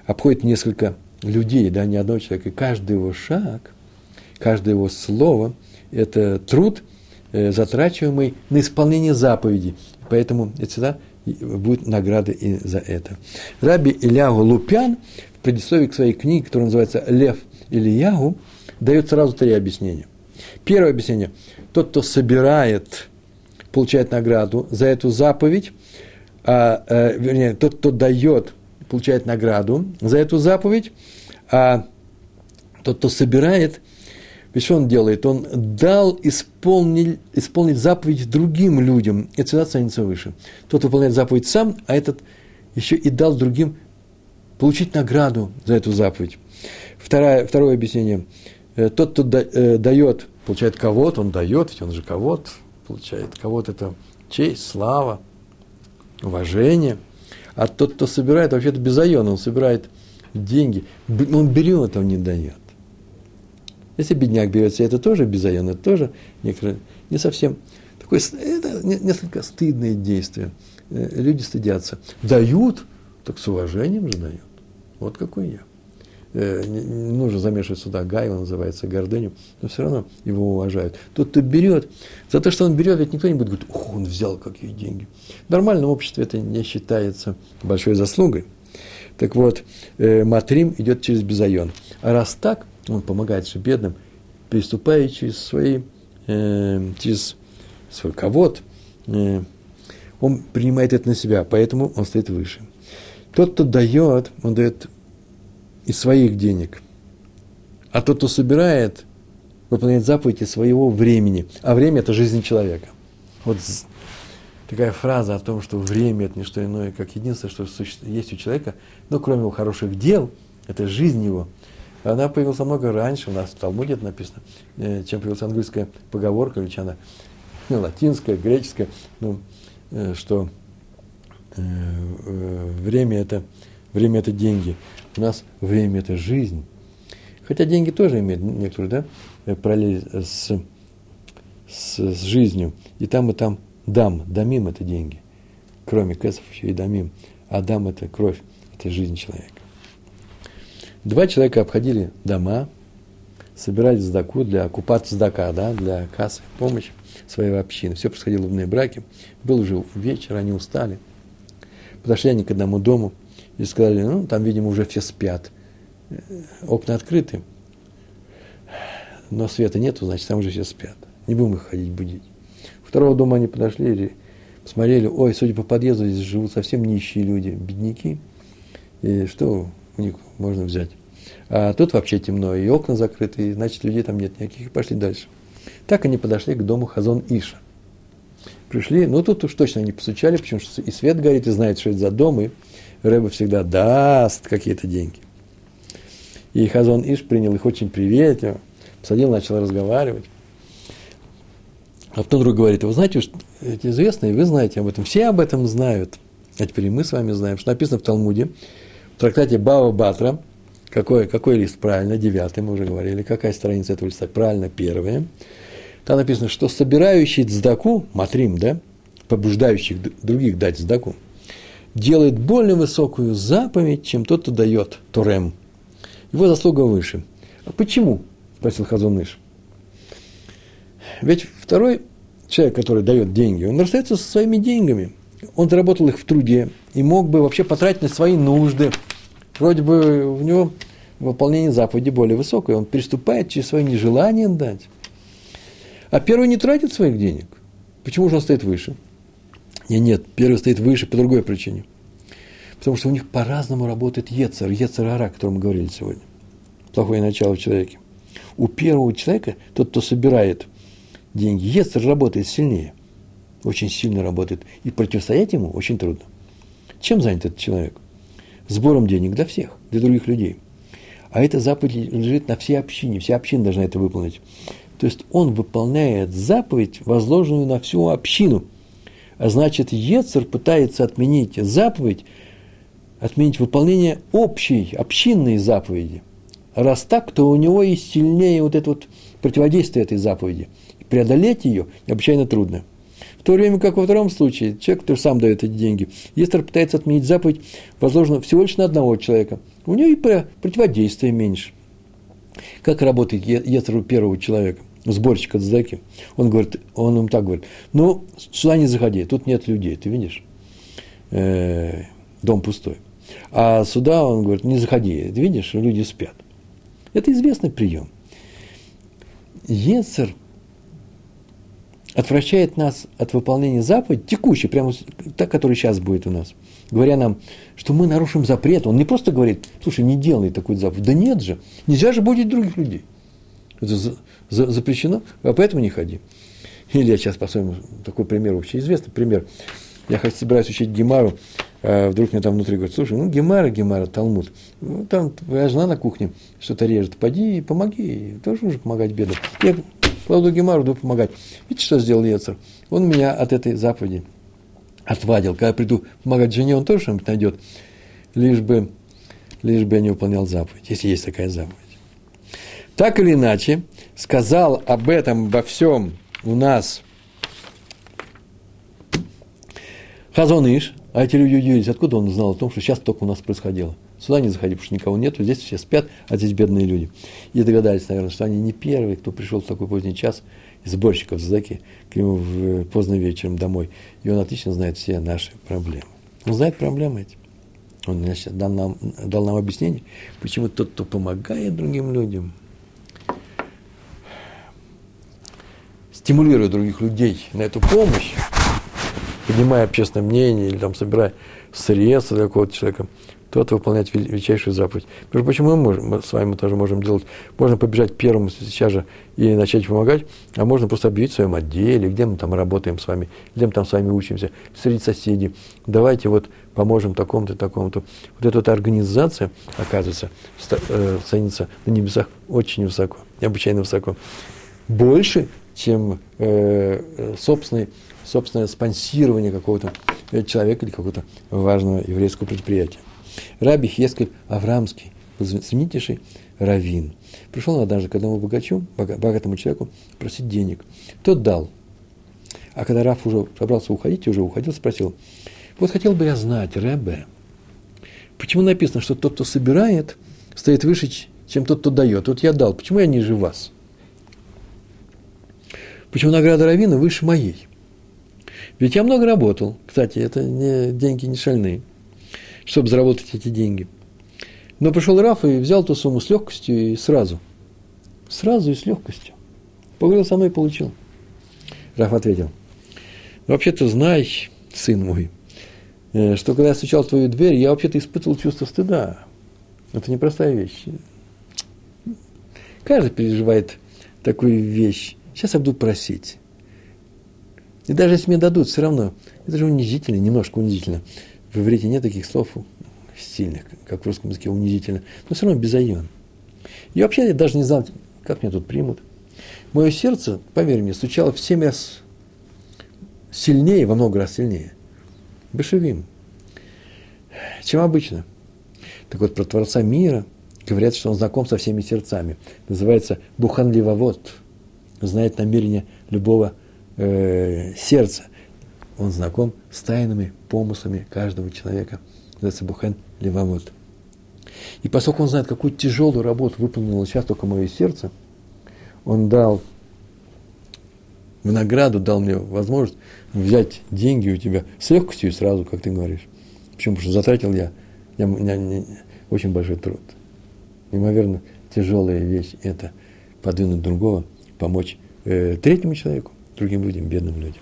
обходит несколько людей, да, не одного человека. И каждый его шаг, каждое его слово – это труд – Э, затрачиваемый на исполнение заповеди. Поэтому это всегда будет награда и за это. Раби Ильягу Лупян в предисловии к своей книге, которая называется «Лев Ильягу», дает сразу три объяснения. Первое объяснение. Тот, кто собирает, получает награду за эту заповедь, а, а, вернее, тот, кто дает, получает награду за эту заповедь, а тот, кто собирает, ведь что он делает? Он дал исполнить, исполнить заповедь другим людям. Это всегда ценится выше. Тот выполняет заповедь сам, а этот еще и дал другим получить награду за эту заповедь. Второе, второе объяснение. Э, тот, кто э, дает, получает кого-то, он дает, ведь он же кого-то получает. Кого-то это честь, слава, уважение. А тот, кто собирает, вообще-то безайон, он собирает деньги. Он берет, он не дает. Если бедняк берет себе, это тоже безайон, это тоже некоторые, не совсем такое, это несколько стыдное действие. Э, люди стыдятся. Дают, так с уважением же дают. Вот какой я. Э, не, нужно замешивать сюда Гайва, называется, гордыню, но все равно его уважают. Тот, кто берет, за то, что он берет, ведь никто не будет говорить, ох, он взял какие деньги. В нормальном обществе это не считается большой заслугой. Так вот, э, Матрим идет через Безайон. А раз так, он помогает же бедным, приступая через свои, э, через свой ковод, э, он принимает это на себя, поэтому он стоит выше. Тот, кто дает, он дает из своих денег. А тот, кто собирает, выполняет заповеди своего времени. А время – это жизнь человека. Вот такая фраза о том, что время – это не что иное, как единственное, что есть у человека, ну, кроме его хороших дел, это жизнь его. Она появилась намного раньше, у нас в Талмуде это написано, э, чем появилась английская поговорка, или она ну, латинская, греческая, ну, э, что э, время это, время это деньги. У нас время это жизнь. Хотя деньги тоже имеют некоторые, да, параллель с, с, с жизнью. И там, и там дам, дамим – это деньги. Кроме кэсов еще и дамим. А дам – это кровь, это жизнь человека. Два человека обходили дома, собирали сдаку для оккупации сдака, да, для кассы, помощи своей общины. Все происходило в браке. Был уже вечер, они устали. Подошли они к одному дому и сказали, ну, там, видимо, уже все спят. Окна открыты, но света нету, значит, там уже все спят. Не будем их ходить будить второго дома они подошли и посмотрели, ой, судя по подъезду, здесь живут совсем нищие люди, бедняки, и что у них можно взять? А тут вообще темно, и окна закрыты, и, значит, людей там нет никаких, и пошли дальше. Так они подошли к дому Хазон Иша. Пришли, ну тут уж точно они посучали, потому что и свет горит, и знает, что это за дом, и Рэба всегда даст какие-то деньги. И Хазон Иш принял их очень приветливо, посадил, начал разговаривать. А потом друг говорит, вы знаете, это известно, и вы знаете об этом, все об этом знают. А теперь и мы с вами знаем, что написано в Талмуде, в трактате Бава Батра, какой, какой лист правильно, девятый, мы уже говорили, какая страница этого листа, правильно, первая. Там написано, что собирающий цдаку, матрим, да, побуждающих других дать цдаку, делает более высокую заповедь, чем тот, кто дает Торем. Его заслуга выше. А почему? спросил Хазуныш. Ведь второй человек, который дает деньги, он расстается со своими деньгами. Он заработал их в труде и мог бы вообще потратить на свои нужды. Вроде бы у него выполнение заповеди более высокое. Он приступает через свое нежелание дать. А первый не тратит своих денег. Почему же он стоит выше? Нет, нет, первый стоит выше по другой причине. Потому что у них по-разному работает Ецер, Ецер-Ара, о котором мы говорили сегодня. Плохое начало в человеке. У первого человека, тот, кто собирает – деньги. Ецер работает сильнее, очень сильно работает, и противостоять ему очень трудно. Чем занят этот человек? Сбором денег для всех, для других людей. А эта заповедь лежит на всей общине, вся община должна это выполнить. То есть он выполняет заповедь, возложенную на всю общину. А значит, Ецер пытается отменить заповедь, отменить выполнение общей, общинной заповеди. Раз так, то у него и сильнее вот это вот противодействие этой заповеди – преодолеть ее необычайно трудно. В то время как во втором случае, человек, который сам дает эти деньги, Естер пытается отменить заповедь, возложенную всего лишь на одного человека. У него и противодействия меньше. Как работает Естер у первого человека, сборщика цдаки? Он говорит, он им так говорит, ну, сюда не заходи, тут нет людей, ты видишь? Э, дом пустой. А сюда он говорит, не заходи, ты видишь, люди спят. Это известный прием. Ецер – отвращает нас от выполнения заповеди, текущей, прямо та, которая сейчас будет у нас, говоря нам, что мы нарушим запрет. Он не просто говорит, слушай, не делай такую заповедь. Да нет же, нельзя же будить других людей. Это за, за, запрещено, а поэтому не ходи. Или я сейчас по-своему, такой пример вообще известный пример. Я собираюсь учить Гемару, а вдруг мне там внутри говорят, слушай, ну Гемара, Гемара, Талмуд, ну, там твоя жена на кухне что-то режет, поди и помоги, тоже нужно помогать бедным. Я кладу Гемару, буду помогать. Видите, что сделал Ецер? Он меня от этой заповеди отвадил. Когда я приду помогать жене, он тоже что-нибудь найдет, лишь бы, лишь бы я не выполнял заповедь, если есть такая заповедь. Так или иначе, сказал об этом во всем у нас Хазон Иш, А эти люди удивились, откуда он знал о том, что сейчас только у нас происходило. Сюда не заходи, потому что никого нет, здесь все спят, а здесь бедные люди. И догадались, наверное, что они не первые, кто пришел в такой поздний час из сборщиков Заки к нему в, поздно вечером домой. И он отлично знает все наши проблемы. Он знает проблемы эти. Он значит, дал, нам, дал нам объяснение, почему тот, кто помогает другим людям, стимулируя других людей на эту помощь, поднимая общественное мнение или там собирая средства для какого-то человека, тот выполняет величайшую заповедь. Между прочим, мы, можем, мы с вами тоже можем делать. Можно побежать первым сейчас же и начать помогать, а можно просто объявить в своем отделе, где мы там работаем с вами, где мы там с вами учимся, среди соседей. Давайте вот поможем такому-то, такому-то. Вот эта вот организация, оказывается, э, ценится на небесах очень высоко, необычайно высоко. Больше, чем э, собственный, собственное спонсирование какого-то человека или какого-то важного еврейского предприятия. Раби Хескель Аврамский, знаменитейший раввин. Пришел однажды к одному богачу, богатому человеку, просить денег. Тот дал. А когда Раф уже собрался уходить, уже уходил, спросил, вот хотел бы я знать, Рэбе, почему написано, что тот, кто собирает, стоит выше, чем тот, кто дает. Вот я дал, почему я ниже вас? Почему награда Равина выше моей? Ведь я много работал. Кстати, это не, деньги не шальные чтобы заработать эти деньги. Но пришел Раф и взял ту сумму с легкостью и сразу. Сразу и с легкостью. Поговорил со мной и получил. Раф ответил. Вообще-то знай, сын мой, э, что когда я стучал в твою дверь, я вообще-то испытывал чувство стыда. Это непростая вещь. Каждый переживает такую вещь. Сейчас я буду просить. И даже если мне дадут, все равно, это же унизительно, немножко унизительно в иврите нет таких слов сильных, как в русском языке унизительно, но все равно безайон. И вообще я даже не знал, как меня тут примут. Мое сердце, поверь мне, стучало в семь раз сильнее, во много раз сильнее. Бешевим. Чем обычно. Так вот, про Творца мира говорят, что он знаком со всеми сердцами. Называется Бухан Ливавод. Знает намерение любого э, сердца он знаком с тайными помыслами каждого человека. Называется Бухен Левамот. И поскольку он знает, какую тяжелую работу выполнило сейчас только мое сердце, он дал в награду, дал мне возможность взять деньги у тебя с легкостью и сразу, как ты говоришь. Почему? Потому что затратил я, я, я, я очень большой труд. Неимоверно тяжелая вещь – это подвинуть другого, помочь э, третьему человеку, другим людям, бедным людям.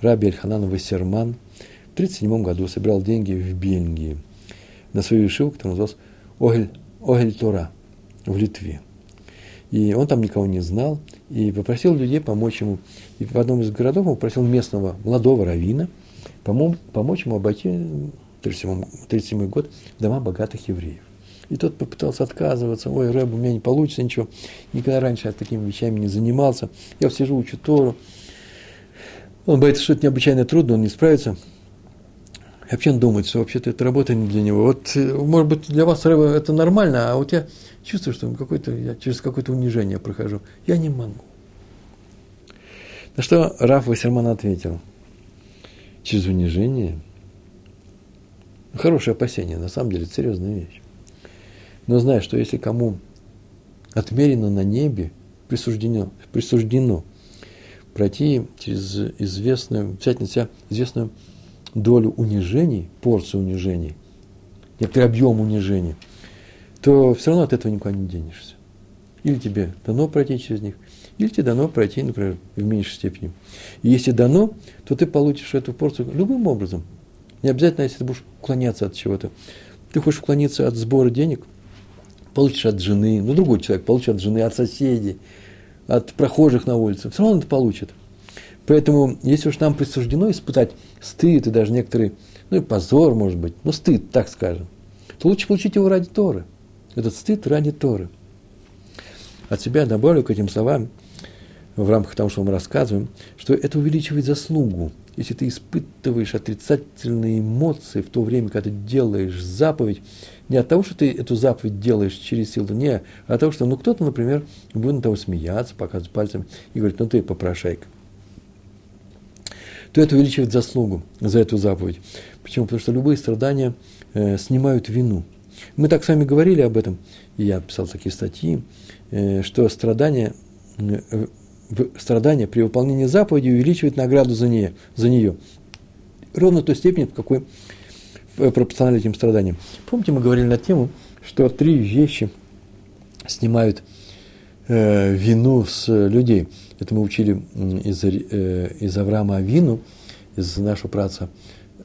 Раби Эльханан Вассерман в 1937 году собирал деньги в Бельгии на свою ешиву, которая называлась Огель, Огель Тора в Литве. И он там никого не знал, и попросил людей помочь ему. И в одном из городов он попросил местного молодого равина помочь ему обойти 1937 год дома богатых евреев. И тот попытался отказываться. Ой, Рэб, у меня не получится ничего. Никогда раньше я такими вещами не занимался. Я сижу, учу Тору. Он боится, что это необычайно трудно, он не справится. И вообще он думает, что вообще-то это работа не для него. Вот, э, может быть, для вас это нормально, а вот я чувствую, что какой-то, я через какое-то унижение прохожу. Я не могу. На что Раф Вассерман ответил. Через унижение? Хорошее опасение, на самом деле, это серьезная вещь. Но знай, что если кому отмерено на небе, присуждено, присуждено – пройти через известную, взять на себя известную долю унижений, порцию унижений, некоторый объем унижений, то все равно от этого никуда не денешься. Или тебе дано пройти через них, или тебе дано пройти, например, в меньшей степени. И если дано, то ты получишь эту порцию любым образом. Не обязательно, если ты будешь уклоняться от чего-то. Ты хочешь уклониться от сбора денег, получишь от жены, ну, другой человек получит от жены, от соседей – от прохожих на улице, все равно он это получит. Поэтому, если уж нам присуждено испытать стыд и даже некоторый, ну и позор, может быть, ну стыд, так скажем, то лучше получить его ради Торы. Этот стыд ради Торы. От себя добавлю к этим словам, в рамках того, что мы рассказываем, что это увеличивает заслугу. Если ты испытываешь отрицательные эмоции в то время, когда ты делаешь заповедь, не от того, что ты эту заповедь делаешь через силу, не, а от того, что ну, кто-то, например, будет на того смеяться, показывать пальцем и говорит, ну ты попрошайка. то это увеличивает заслугу за эту заповедь. Почему? Потому что любые страдания э, снимают вину. Мы так с вами говорили об этом, и я писал такие статьи, э, что страдания, э, страдания при выполнении заповеди увеличивает награду за нее, за нее. Ровно той степени, в какой э, пропорционально этим страданиям. Помните, мы говорили на тему, что три вещи снимают э, вину с людей. Это мы учили из, э, из Авраама Авину, из нашего праца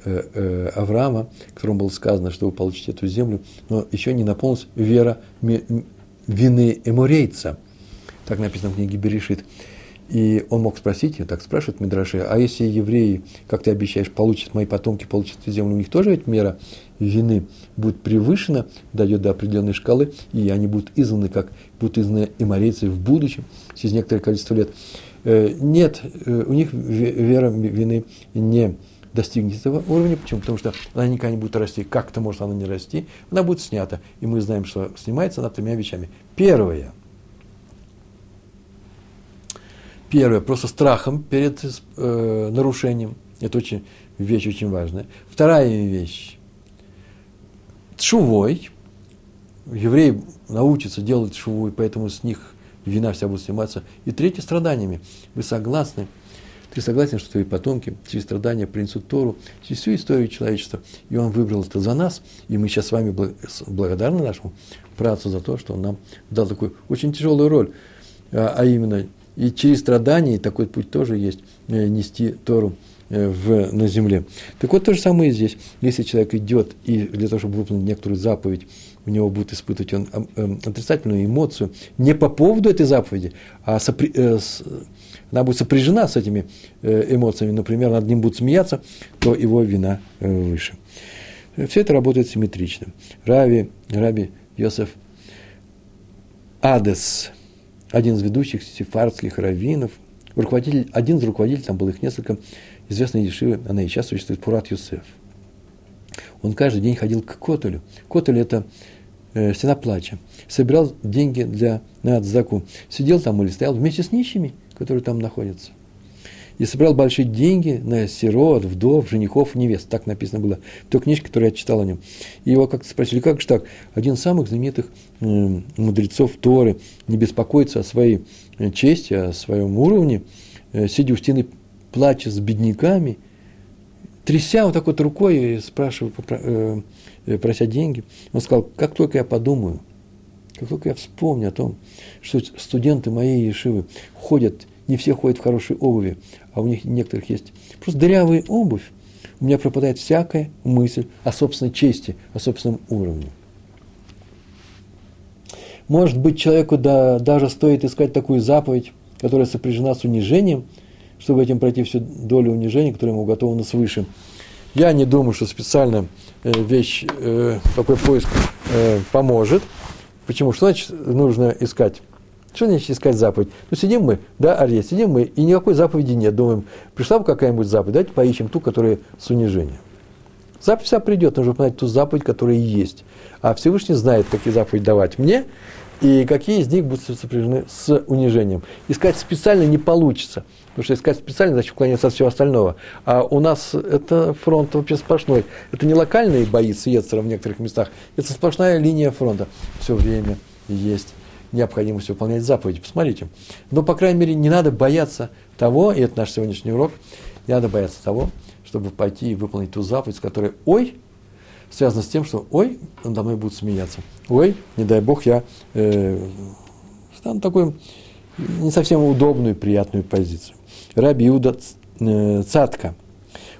э, э, Авраама, которому было сказано, что вы получите эту землю, но еще не наполнилась вера ми, вины эмурейца. Так написано в книге Берешит. И он мог спросить, и так спрашивает Мидраши, а если евреи, как ты обещаешь, получат, мои потомки получат землю, у них тоже ведь мера вины будет превышена, дойдет до определенной шкалы, и они будут изгнаны, как будут изгнаны иморейцы в будущем, через некоторое количество лет. Э, нет, э, у них вера вины не достигнет этого уровня. Почему? Потому что она никогда не будет расти. Как это может она не расти? Она будет снята. И мы знаем, что снимается она тремя вещами. Первое – Первое, просто страхом перед э, нарушением. Это очень, вещь очень важная. Вторая вещь. Шувой. Евреи научатся делать шувой, поэтому с них вина вся будет сниматься. И третье, страданиями. Вы согласны? Ты согласен, что твои потомки через страдания принесут Тору, через всю историю человечества. И он выбрал это за нас. И мы сейчас с вами благодарны нашему працу за то, что он нам дал такую очень тяжелую роль. А, а именно и через страдания, и такой путь тоже есть, э, нести Тору э, в, на земле. Так вот, то же самое и здесь. Если человек идет, и для того, чтобы выполнить некоторую заповедь, у него будет испытывать он отрицательную эмоцию не по поводу этой заповеди, а сопри, э, с, она будет сопряжена с этими э, эмоциями, например, над ним будет смеяться, то его вина выше. Все это работает симметрично. Рави, Раби Йосеф Адес – один из ведущих сефардских раввинов, руководитель, один из руководителей, там было их несколько, известной ешивы, она и сейчас существует, Пурат Юсеф. Он каждый день ходил к Котелю. Котель – это э, стена плача. Собирал деньги для, на Адзаку. Сидел там или стоял вместе с нищими, которые там находятся и собирал большие деньги на сирот, вдов, женихов, невест. Так написано было в той книжке, которую я читал о нем. И его как-то спросили, как же так? Один из самых знаменитых э, мудрецов Торы не беспокоится о своей э, чести, о своем уровне, э, сидя у стены, плача с бедняками, тряся вот так вот рукой, спрашивая, э, э, прося деньги, он сказал, как только я подумаю, как только я вспомню о том, что студенты моей Ешивы ходят не все ходят в хорошей обуви, а у них некоторых есть просто дырявая обувь, у меня пропадает всякая мысль о собственной чести, о собственном уровне. Может быть, человеку да, даже стоит искать такую заповедь, которая сопряжена с унижением, чтобы этим пройти всю долю унижения, которая ему уготована свыше. Я не думаю, что специально э, вещь, э, такой поиск э, поможет. Почему? Что значит нужно искать? Что значит искать заповедь? Ну, сидим мы, да, Арье, сидим мы, и никакой заповеди нет. Думаем, пришла бы какая-нибудь заповедь, давайте поищем ту, которая с унижением. Заповедь вся придет, нужно понять ту заповедь, которая есть. А Всевышний знает, какие заповеди давать мне, и какие из них будут сопряжены с унижением. Искать специально не получится, потому что искать специально значит уклоняться от всего остального. А у нас это фронт вообще сплошной. Это не локальные бои с Ецером в некоторых местах, это сплошная линия фронта. Все время есть необходимость выполнять заповеди. Посмотрите. Но, по крайней мере, не надо бояться того, и это наш сегодняшний урок, не надо бояться того, чтобы пойти и выполнить ту заповедь, с которой «ой» связано с тем, что «ой» надо мной будут смеяться. «Ой», не дай Бог, я э, стану такой не совсем удобную, приятную позицию. Раби Иуда э, Цатка,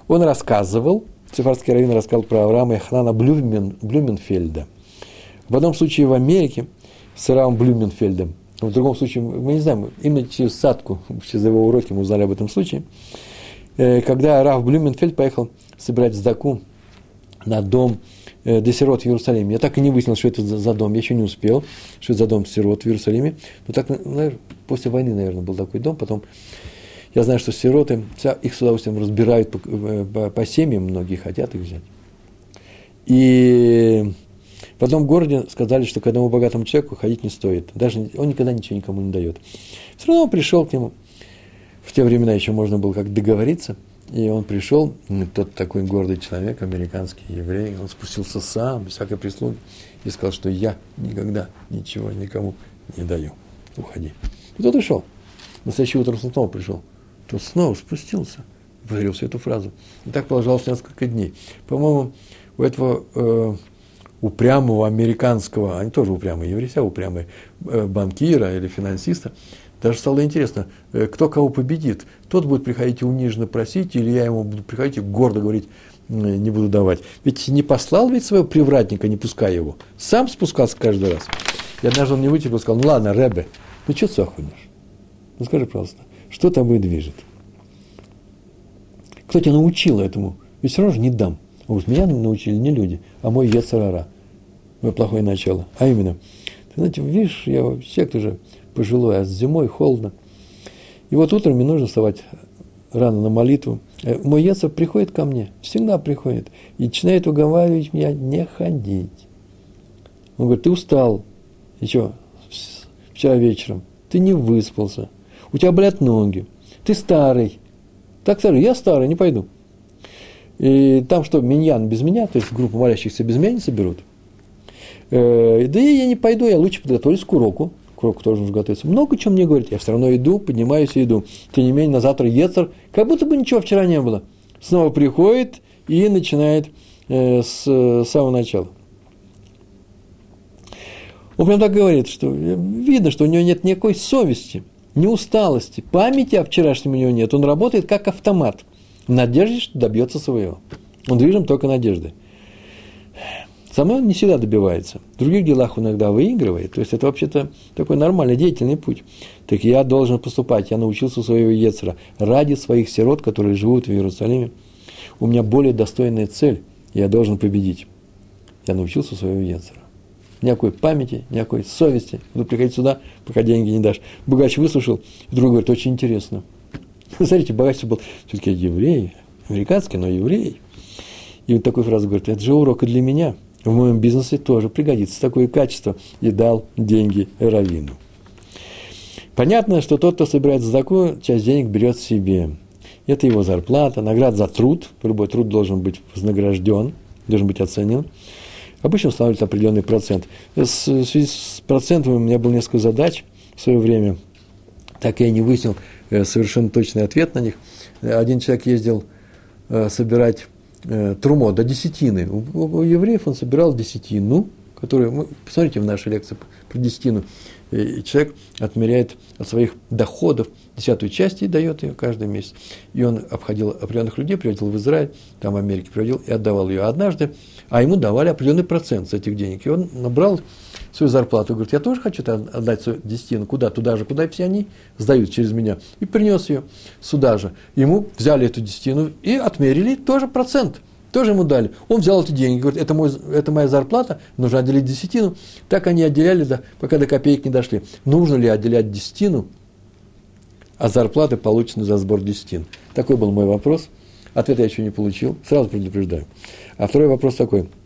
он рассказывал, Цифарский раввин рассказал про Авраама и Ханана Блюмен, Блюменфельда. В одном случае в Америке с Равом Блюменфельдом. В другом случае, мы не знаем, именно через Садку, через его уроки мы узнали об этом случае, э, когда Рав Блюменфельд поехал собирать сдаку на дом э, сирот в Иерусалиме. Я так и не выяснил, что это за дом, я еще не успел, что это за дом сирот в Иерусалиме. Но так, наверное, после войны, наверное, был такой дом. Потом я знаю, что сироты, их с удовольствием разбирают по, э, по, по семьям, многие хотят их взять. И в одном городе сказали, что к одному богатому человеку ходить не стоит. Даже он никогда ничего никому не дает. Все равно он пришел к нему. В те времена еще можно было как договориться. И он пришел, тот такой гордый человек, американский еврей, он спустился сам, без всякой прислуги, и сказал, что я никогда ничего никому не даю. Уходи. И тот ушел. На следующее утро снова пришел. Тот снова спустился повторил всю эту фразу. И так продолжалось несколько дней. По-моему, у этого э, упрямого американского, они тоже упрямые евреи, а упрямые э, банкира или финансиста, даже стало интересно, э, кто кого победит. Тот будет приходить и униженно просить, или я ему буду приходить и гордо говорить, не буду давать. Ведь не послал ведь своего привратника, не пускай его. Сам спускался каждый раз. И однажды он не вытерпел, сказал, ну ладно, Ребе, ну что ты охотишь? Ну скажи, пожалуйста, что тобой движет? Кто тебя научил этому? Ведь все равно же не дам. Он говорит, меня научили не люди, а мой Ецарара. Плохое начало. А именно, ты знаете, видишь, я человек уже пожилой, а зимой холодно. И вот утром мне нужно вставать рано на молитву. Э, мой Ецар приходит ко мне, всегда приходит, и начинает уговаривать меня не ходить. Он говорит, ты устал, что, вчера вечером, ты не выспался, у тебя болят ноги, ты старый. Так старый, я старый, не пойду. И там что, миньян без меня, то есть группу молящихся без меня не соберут. Э, да и я не пойду, я лучше подготовлюсь к уроку. К уроку тоже нужно готовиться. Много чем мне говорит. Я все равно иду, поднимаюсь и иду. Тем не менее, на завтра Ецер, как будто бы ничего вчера не было. Снова приходит и начинает э, с, с самого начала. Он прям так говорит, что видно, что у него нет никакой совести, ни усталости, памяти о вчерашнем у него нет. Он работает как автомат – в надежде, что добьется своего. Он движим только надеждой. Он не всегда добивается. В других делах он иногда выигрывает. То есть это вообще-то такой нормальный, деятельный путь. Так я должен поступать. Я научился у своего Ецера ради своих сирот, которые живут в Иерусалиме. У меня более достойная цель. Я должен победить. Я научился у своего Ецера. Никакой памяти, никакой совести. Буду приходить сюда, пока деньги не дашь. Богач выслушал, и другой говорит, очень интересно. Смотрите, богатство был все-таки еврей, американский, но еврей. И вот такой фразу говорит, это же урок и для меня. В моем бизнесе тоже пригодится такое качество. И дал деньги Равину. Понятно, что тот, кто собирает задаку, часть денег берет себе. Это его зарплата, награда за труд. Любой труд должен быть вознагражден, должен быть оценен. Обычно устанавливают определенный процент. В связи с процентами у меня было несколько задач в свое время. Так я не выяснил, Э, совершенно точный ответ на них. Один человек ездил э, собирать э, трумо до десятины. У, евреев он собирал десятину, которую, посмотрите в нашей лекции про десятину, и человек отмеряет от своих доходов десятую часть и дает ее каждый месяц. И он обходил определенных людей, приводил в Израиль, там в Америке приводил и отдавал ее. однажды, а ему давали определенный процент с этих денег. И он набрал свою зарплату, говорит, я тоже хочу отдать свою десятину, куда? Туда же, куда все они сдают через меня. И принес ее сюда же. Ему взяли эту десятину и отмерили тоже процент. Тоже ему дали. Он взял эти деньги, говорит, это, мой, это моя зарплата, нужно отделить десятину. Так они отделяли, да, пока до копеек не дошли. Нужно ли отделять десятину, а зарплаты получены за сбор десятин? Такой был мой вопрос. Ответа я еще не получил, сразу предупреждаю. А второй вопрос такой –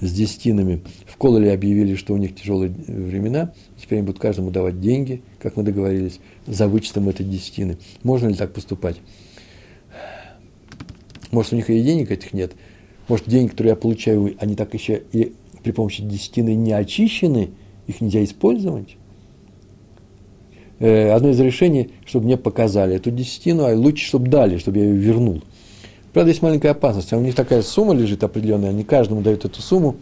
с десятинами. В Кололе объявили, что у них тяжелые времена, теперь они будут каждому давать деньги, как мы договорились, за вычетом этой десятины. Можно ли так поступать? Может, у них и денег этих нет. Может, деньги, которые я получаю, они так еще и при помощи десятины не очищены, их нельзя использовать. Э, одно из решений, чтобы мне показали эту десятину, а лучше, чтобы дали, чтобы я ее вернул – Правда, есть маленькая опасность. А у них такая сумма лежит определенная, они каждому дают эту сумму,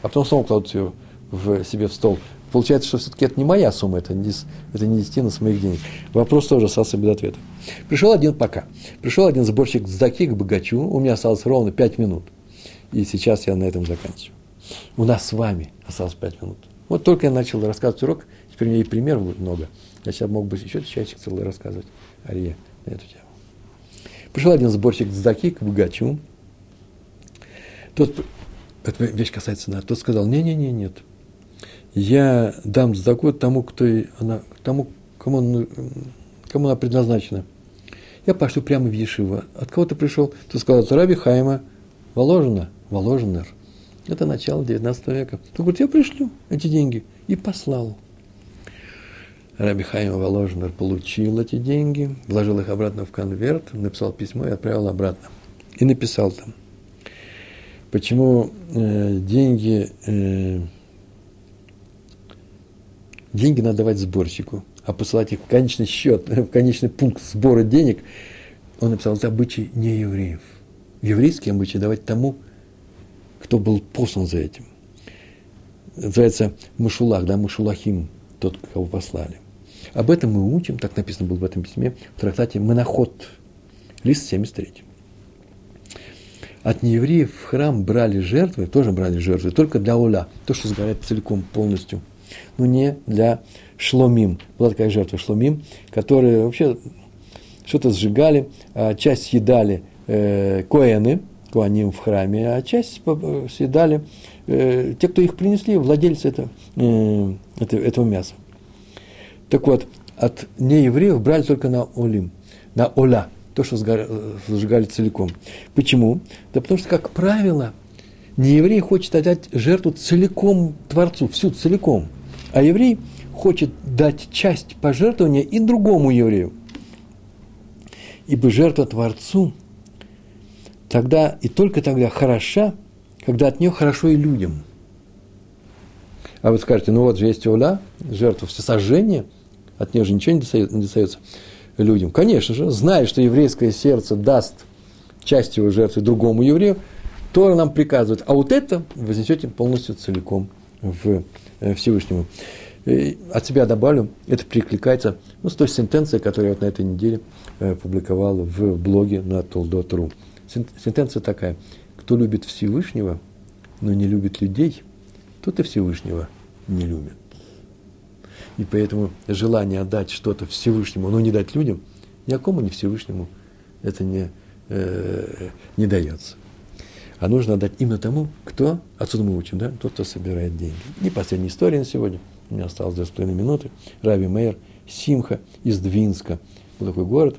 а потом снова кладут ее в себе в стол. Получается, что все-таки это не моя сумма, это не, это не десятина с моих денег. Вопрос тоже остался без ответа. Пришел один пока. Пришел один сборщик сдаки к богачу, у меня осталось ровно пять минут. И сейчас я на этом заканчиваю. У нас с вами осталось пять минут. Вот только я начал рассказывать урок, теперь у меня и примеров будет много. Я сейчас мог бы еще часик целый рассказывать, Ария, на эту тему. Пришел один сборщик сдаки к богачу. Тот, эта вещь касается нас, тот сказал, не-не-не, нет. Я дам сдаку тому, кто она, тому, кому, он, кому она предназначена. Я пошлю прямо в Ешива. От кого ты пришел? Ты сказал, от Раби Хайма Воложина, Воложенер. Это начало 19 века. Он говорит, я пришлю эти деньги. И послал. Раби Хайм Воложнер получил эти деньги, вложил их обратно в конверт, написал письмо и отправил обратно. И написал там, почему э, деньги, э, деньги надо давать сборщику, а посылать их в конечный счет, в конечный пункт сбора денег, он написал, это обычай не евреев. Еврейский обычай давать тому, кто был послан за этим. Называется Мушулах, да, Мушулахим, тот, кого послали. Об этом мы учим, так написано было в этом письме, в трактате Моноход, лист 73. От неевреев в храм брали жертвы, тоже брали жертвы, только для уля, то, что сгорает целиком, полностью, но не для шломим. Была такая жертва шломим, которые вообще что-то сжигали, а часть съедали э, коэны, коаним в храме, а часть съедали э, те, кто их принесли, владельцы это, э, это, этого мяса. Так вот, от неевреев брали только на олим, на оля, то, что сжигали целиком. Почему? Да потому что, как правило, нееврей хочет отдать жертву целиком Творцу, всю целиком. А еврей хочет дать часть пожертвования и другому еврею. Ибо жертва Творцу тогда и только тогда хороша, когда от нее хорошо и людям. А вы скажете, ну вот же есть уля, жертва всесожжения – от нее же ничего не достается, людям. Конечно же, зная, что еврейское сердце даст часть его жертвы другому еврею, Тора нам приказывает, а вот это вознесете полностью целиком в э, Всевышнему. И от себя добавлю, это прикликается ну, с той сентенцией, которую я вот на этой неделе э, публиковал в блоге на Толдот.ру. Сентенция такая. Кто любит Всевышнего, но не любит людей, тот и Всевышнего не любит. И поэтому желание отдать что-то Всевышнему, но не дать людям, никакому не Всевышнему это не, э, не дается. А нужно отдать именно тому, кто, отсюда мы учим, да, тот, кто собирает деньги. И последняя история на сегодня. У меня осталось две с половиной минуты. Раби Мейер Симха из Двинска. Был такой город.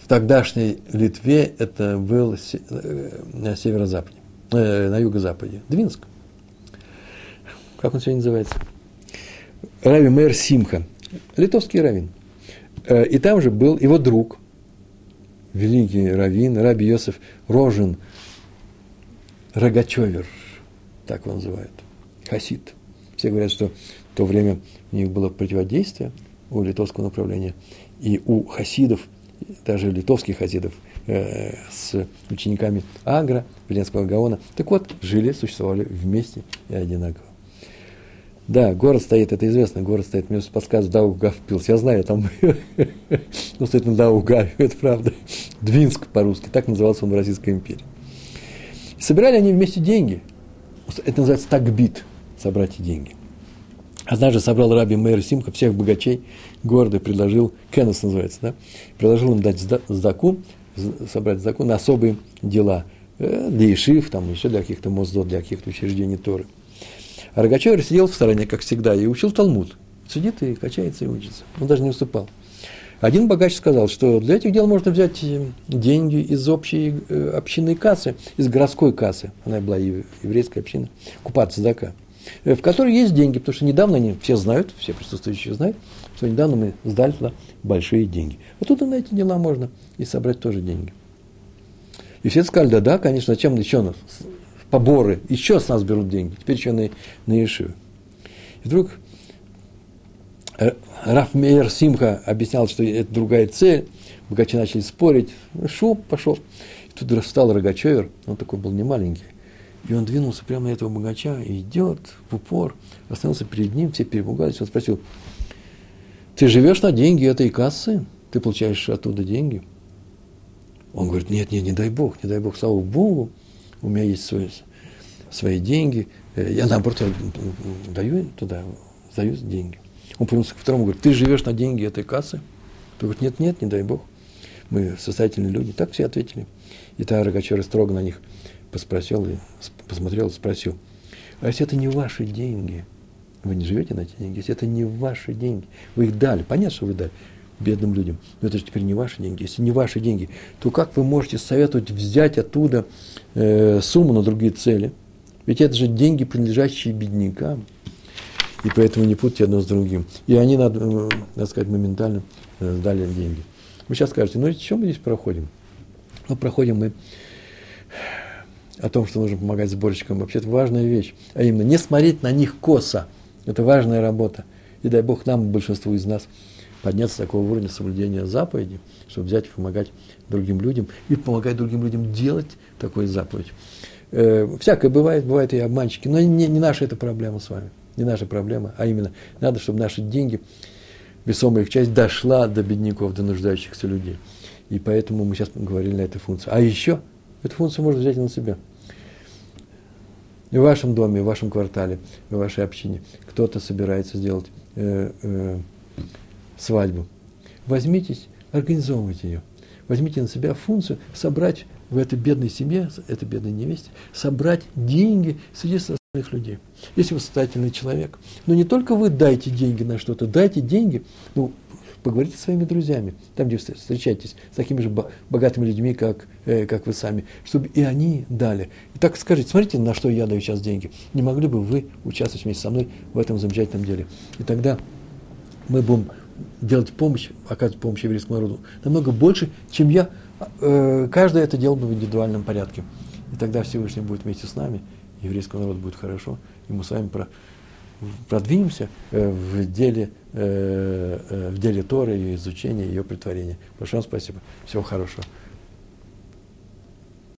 В тогдашней Литве это был э, на северо-западе, э, на юго-западе. Двинск как он сегодня называется? Рави Мэр Симха, литовский раввин. Э, и там же был его друг, великий раввин, Раби Йосеф Рожин, Рогачевер, так его называют, хасид. Все говорят, что в то время у них было противодействие у литовского направления, и у хасидов, даже литовских хасидов, э, с учениками Агра, Веленского Гаона. Так вот, жили, существовали вместе и одинаково. Да, город стоит, это известно, город стоит, мне подсказывают, Даугав пился. Я знаю, там, ну, стоит на Даугаве, это правда. Двинск по-русски, так назывался он в Российской империи. Собирали они вместе деньги. Это называется такбит, собрать деньги. Однажды собрал раби Мейер Симха всех богачей города, предложил, Кеннес называется, да, предложил им дать сдаку, собрать сдаку на особые дела, э, для Ишив, там еще для каких-то моздот, для каких-то учреждений Торы. А Рогачевер сидел в стороне, как всегда, и учил Талмуд. Сидит и качается и учится. Он даже не уступал. Один богач сказал, что для этих дел можно взять э, деньги из общей э, общинной кассы, из городской кассы, она была еврейская община, купаться дака, э, в которой есть деньги, потому что недавно они все знают, все присутствующие знают, что недавно мы сдали туда большие деньги. Вот тут на эти дела можно и собрать тоже деньги. И все сказали, да, да, конечно, зачем еще поборы, еще с нас берут деньги, теперь еще на, на Ешиву. И вдруг э, Раф Мейер Симха объяснял, что это другая цель, богачи начали спорить, шел, пошел. И тут встал Рогачевер, он такой был не маленький, и он двинулся прямо на этого богача, и идет в упор, остановился перед ним, все перепугались, он спросил, ты живешь на деньги этой кассы? Ты получаешь оттуда деньги? Он говорит, нет, нет, не дай Бог, не дай Бог, слава Богу, у меня есть свои, свои деньги, э, я наоборот даю туда, даю деньги. Он повернулся к второму, говорит, ты живешь на деньги этой кассы? Тот говорит, нет, нет, не дай Бог. Мы состоятельные люди. Так все ответили. И та Рогачева строго на них поспросил, и посмотрел, спросил, а если это не ваши деньги, вы не живете на эти деньги, если это не ваши деньги, вы их дали, понятно, что вы дали, бедным людям. Но это же теперь не ваши деньги. Если не ваши деньги, то как вы можете советовать взять оттуда э, сумму на другие цели? Ведь это же деньги, принадлежащие беднякам. И поэтому не путайте одно с другим. И они, надо, э, надо сказать, моментально э, дали деньги. Вы сейчас скажете, ну, чем мы здесь проходим? Ну, проходим мы о том, что нужно помогать сборщикам. Вообще-то важная вещь. А именно, не смотреть на них косо. Это важная работа. И дай Бог нам, большинству из нас, подняться до такого уровня соблюдения заповеди, чтобы взять и помогать другим людям, и помогать другим людям делать такую заповедь. Э, всякое бывает, бывают и обманщики, но не, не наша эта проблема с вами, не наша проблема, а именно надо, чтобы наши деньги, весомая их часть, дошла до бедняков, до нуждающихся людей. И поэтому мы сейчас говорили на эту функцию. А еще эту функцию можно взять на себя. В вашем доме, в вашем квартале, в вашей общине кто-то собирается сделать э, э, свадьбу. Возьмитесь, организовывайте ее. Возьмите на себя функцию собрать в этой бедной семье, этой бедной невесте, собрать деньги среди остальных людей. Если вы состоятельный человек, но не только вы дайте деньги на что-то, дайте деньги, ну, поговорите со своими друзьями, там, где встречаетесь, с такими же богатыми людьми, как, э, как вы сами, чтобы и они дали. И так скажите, смотрите, на что я даю сейчас деньги. Не могли бы вы участвовать вместе со мной в этом замечательном деле? И тогда мы будем делать помощь, оказывать помощь еврейскому народу намного больше, чем я. Э, каждый это делал бы в индивидуальном порядке. И тогда Всевышний будет вместе с нами, еврейскому народу будет хорошо, и мы с вами про, продвинемся э, в деле, э, в деле Торы и изучения ее притворения. Большое вам спасибо. Всего хорошего.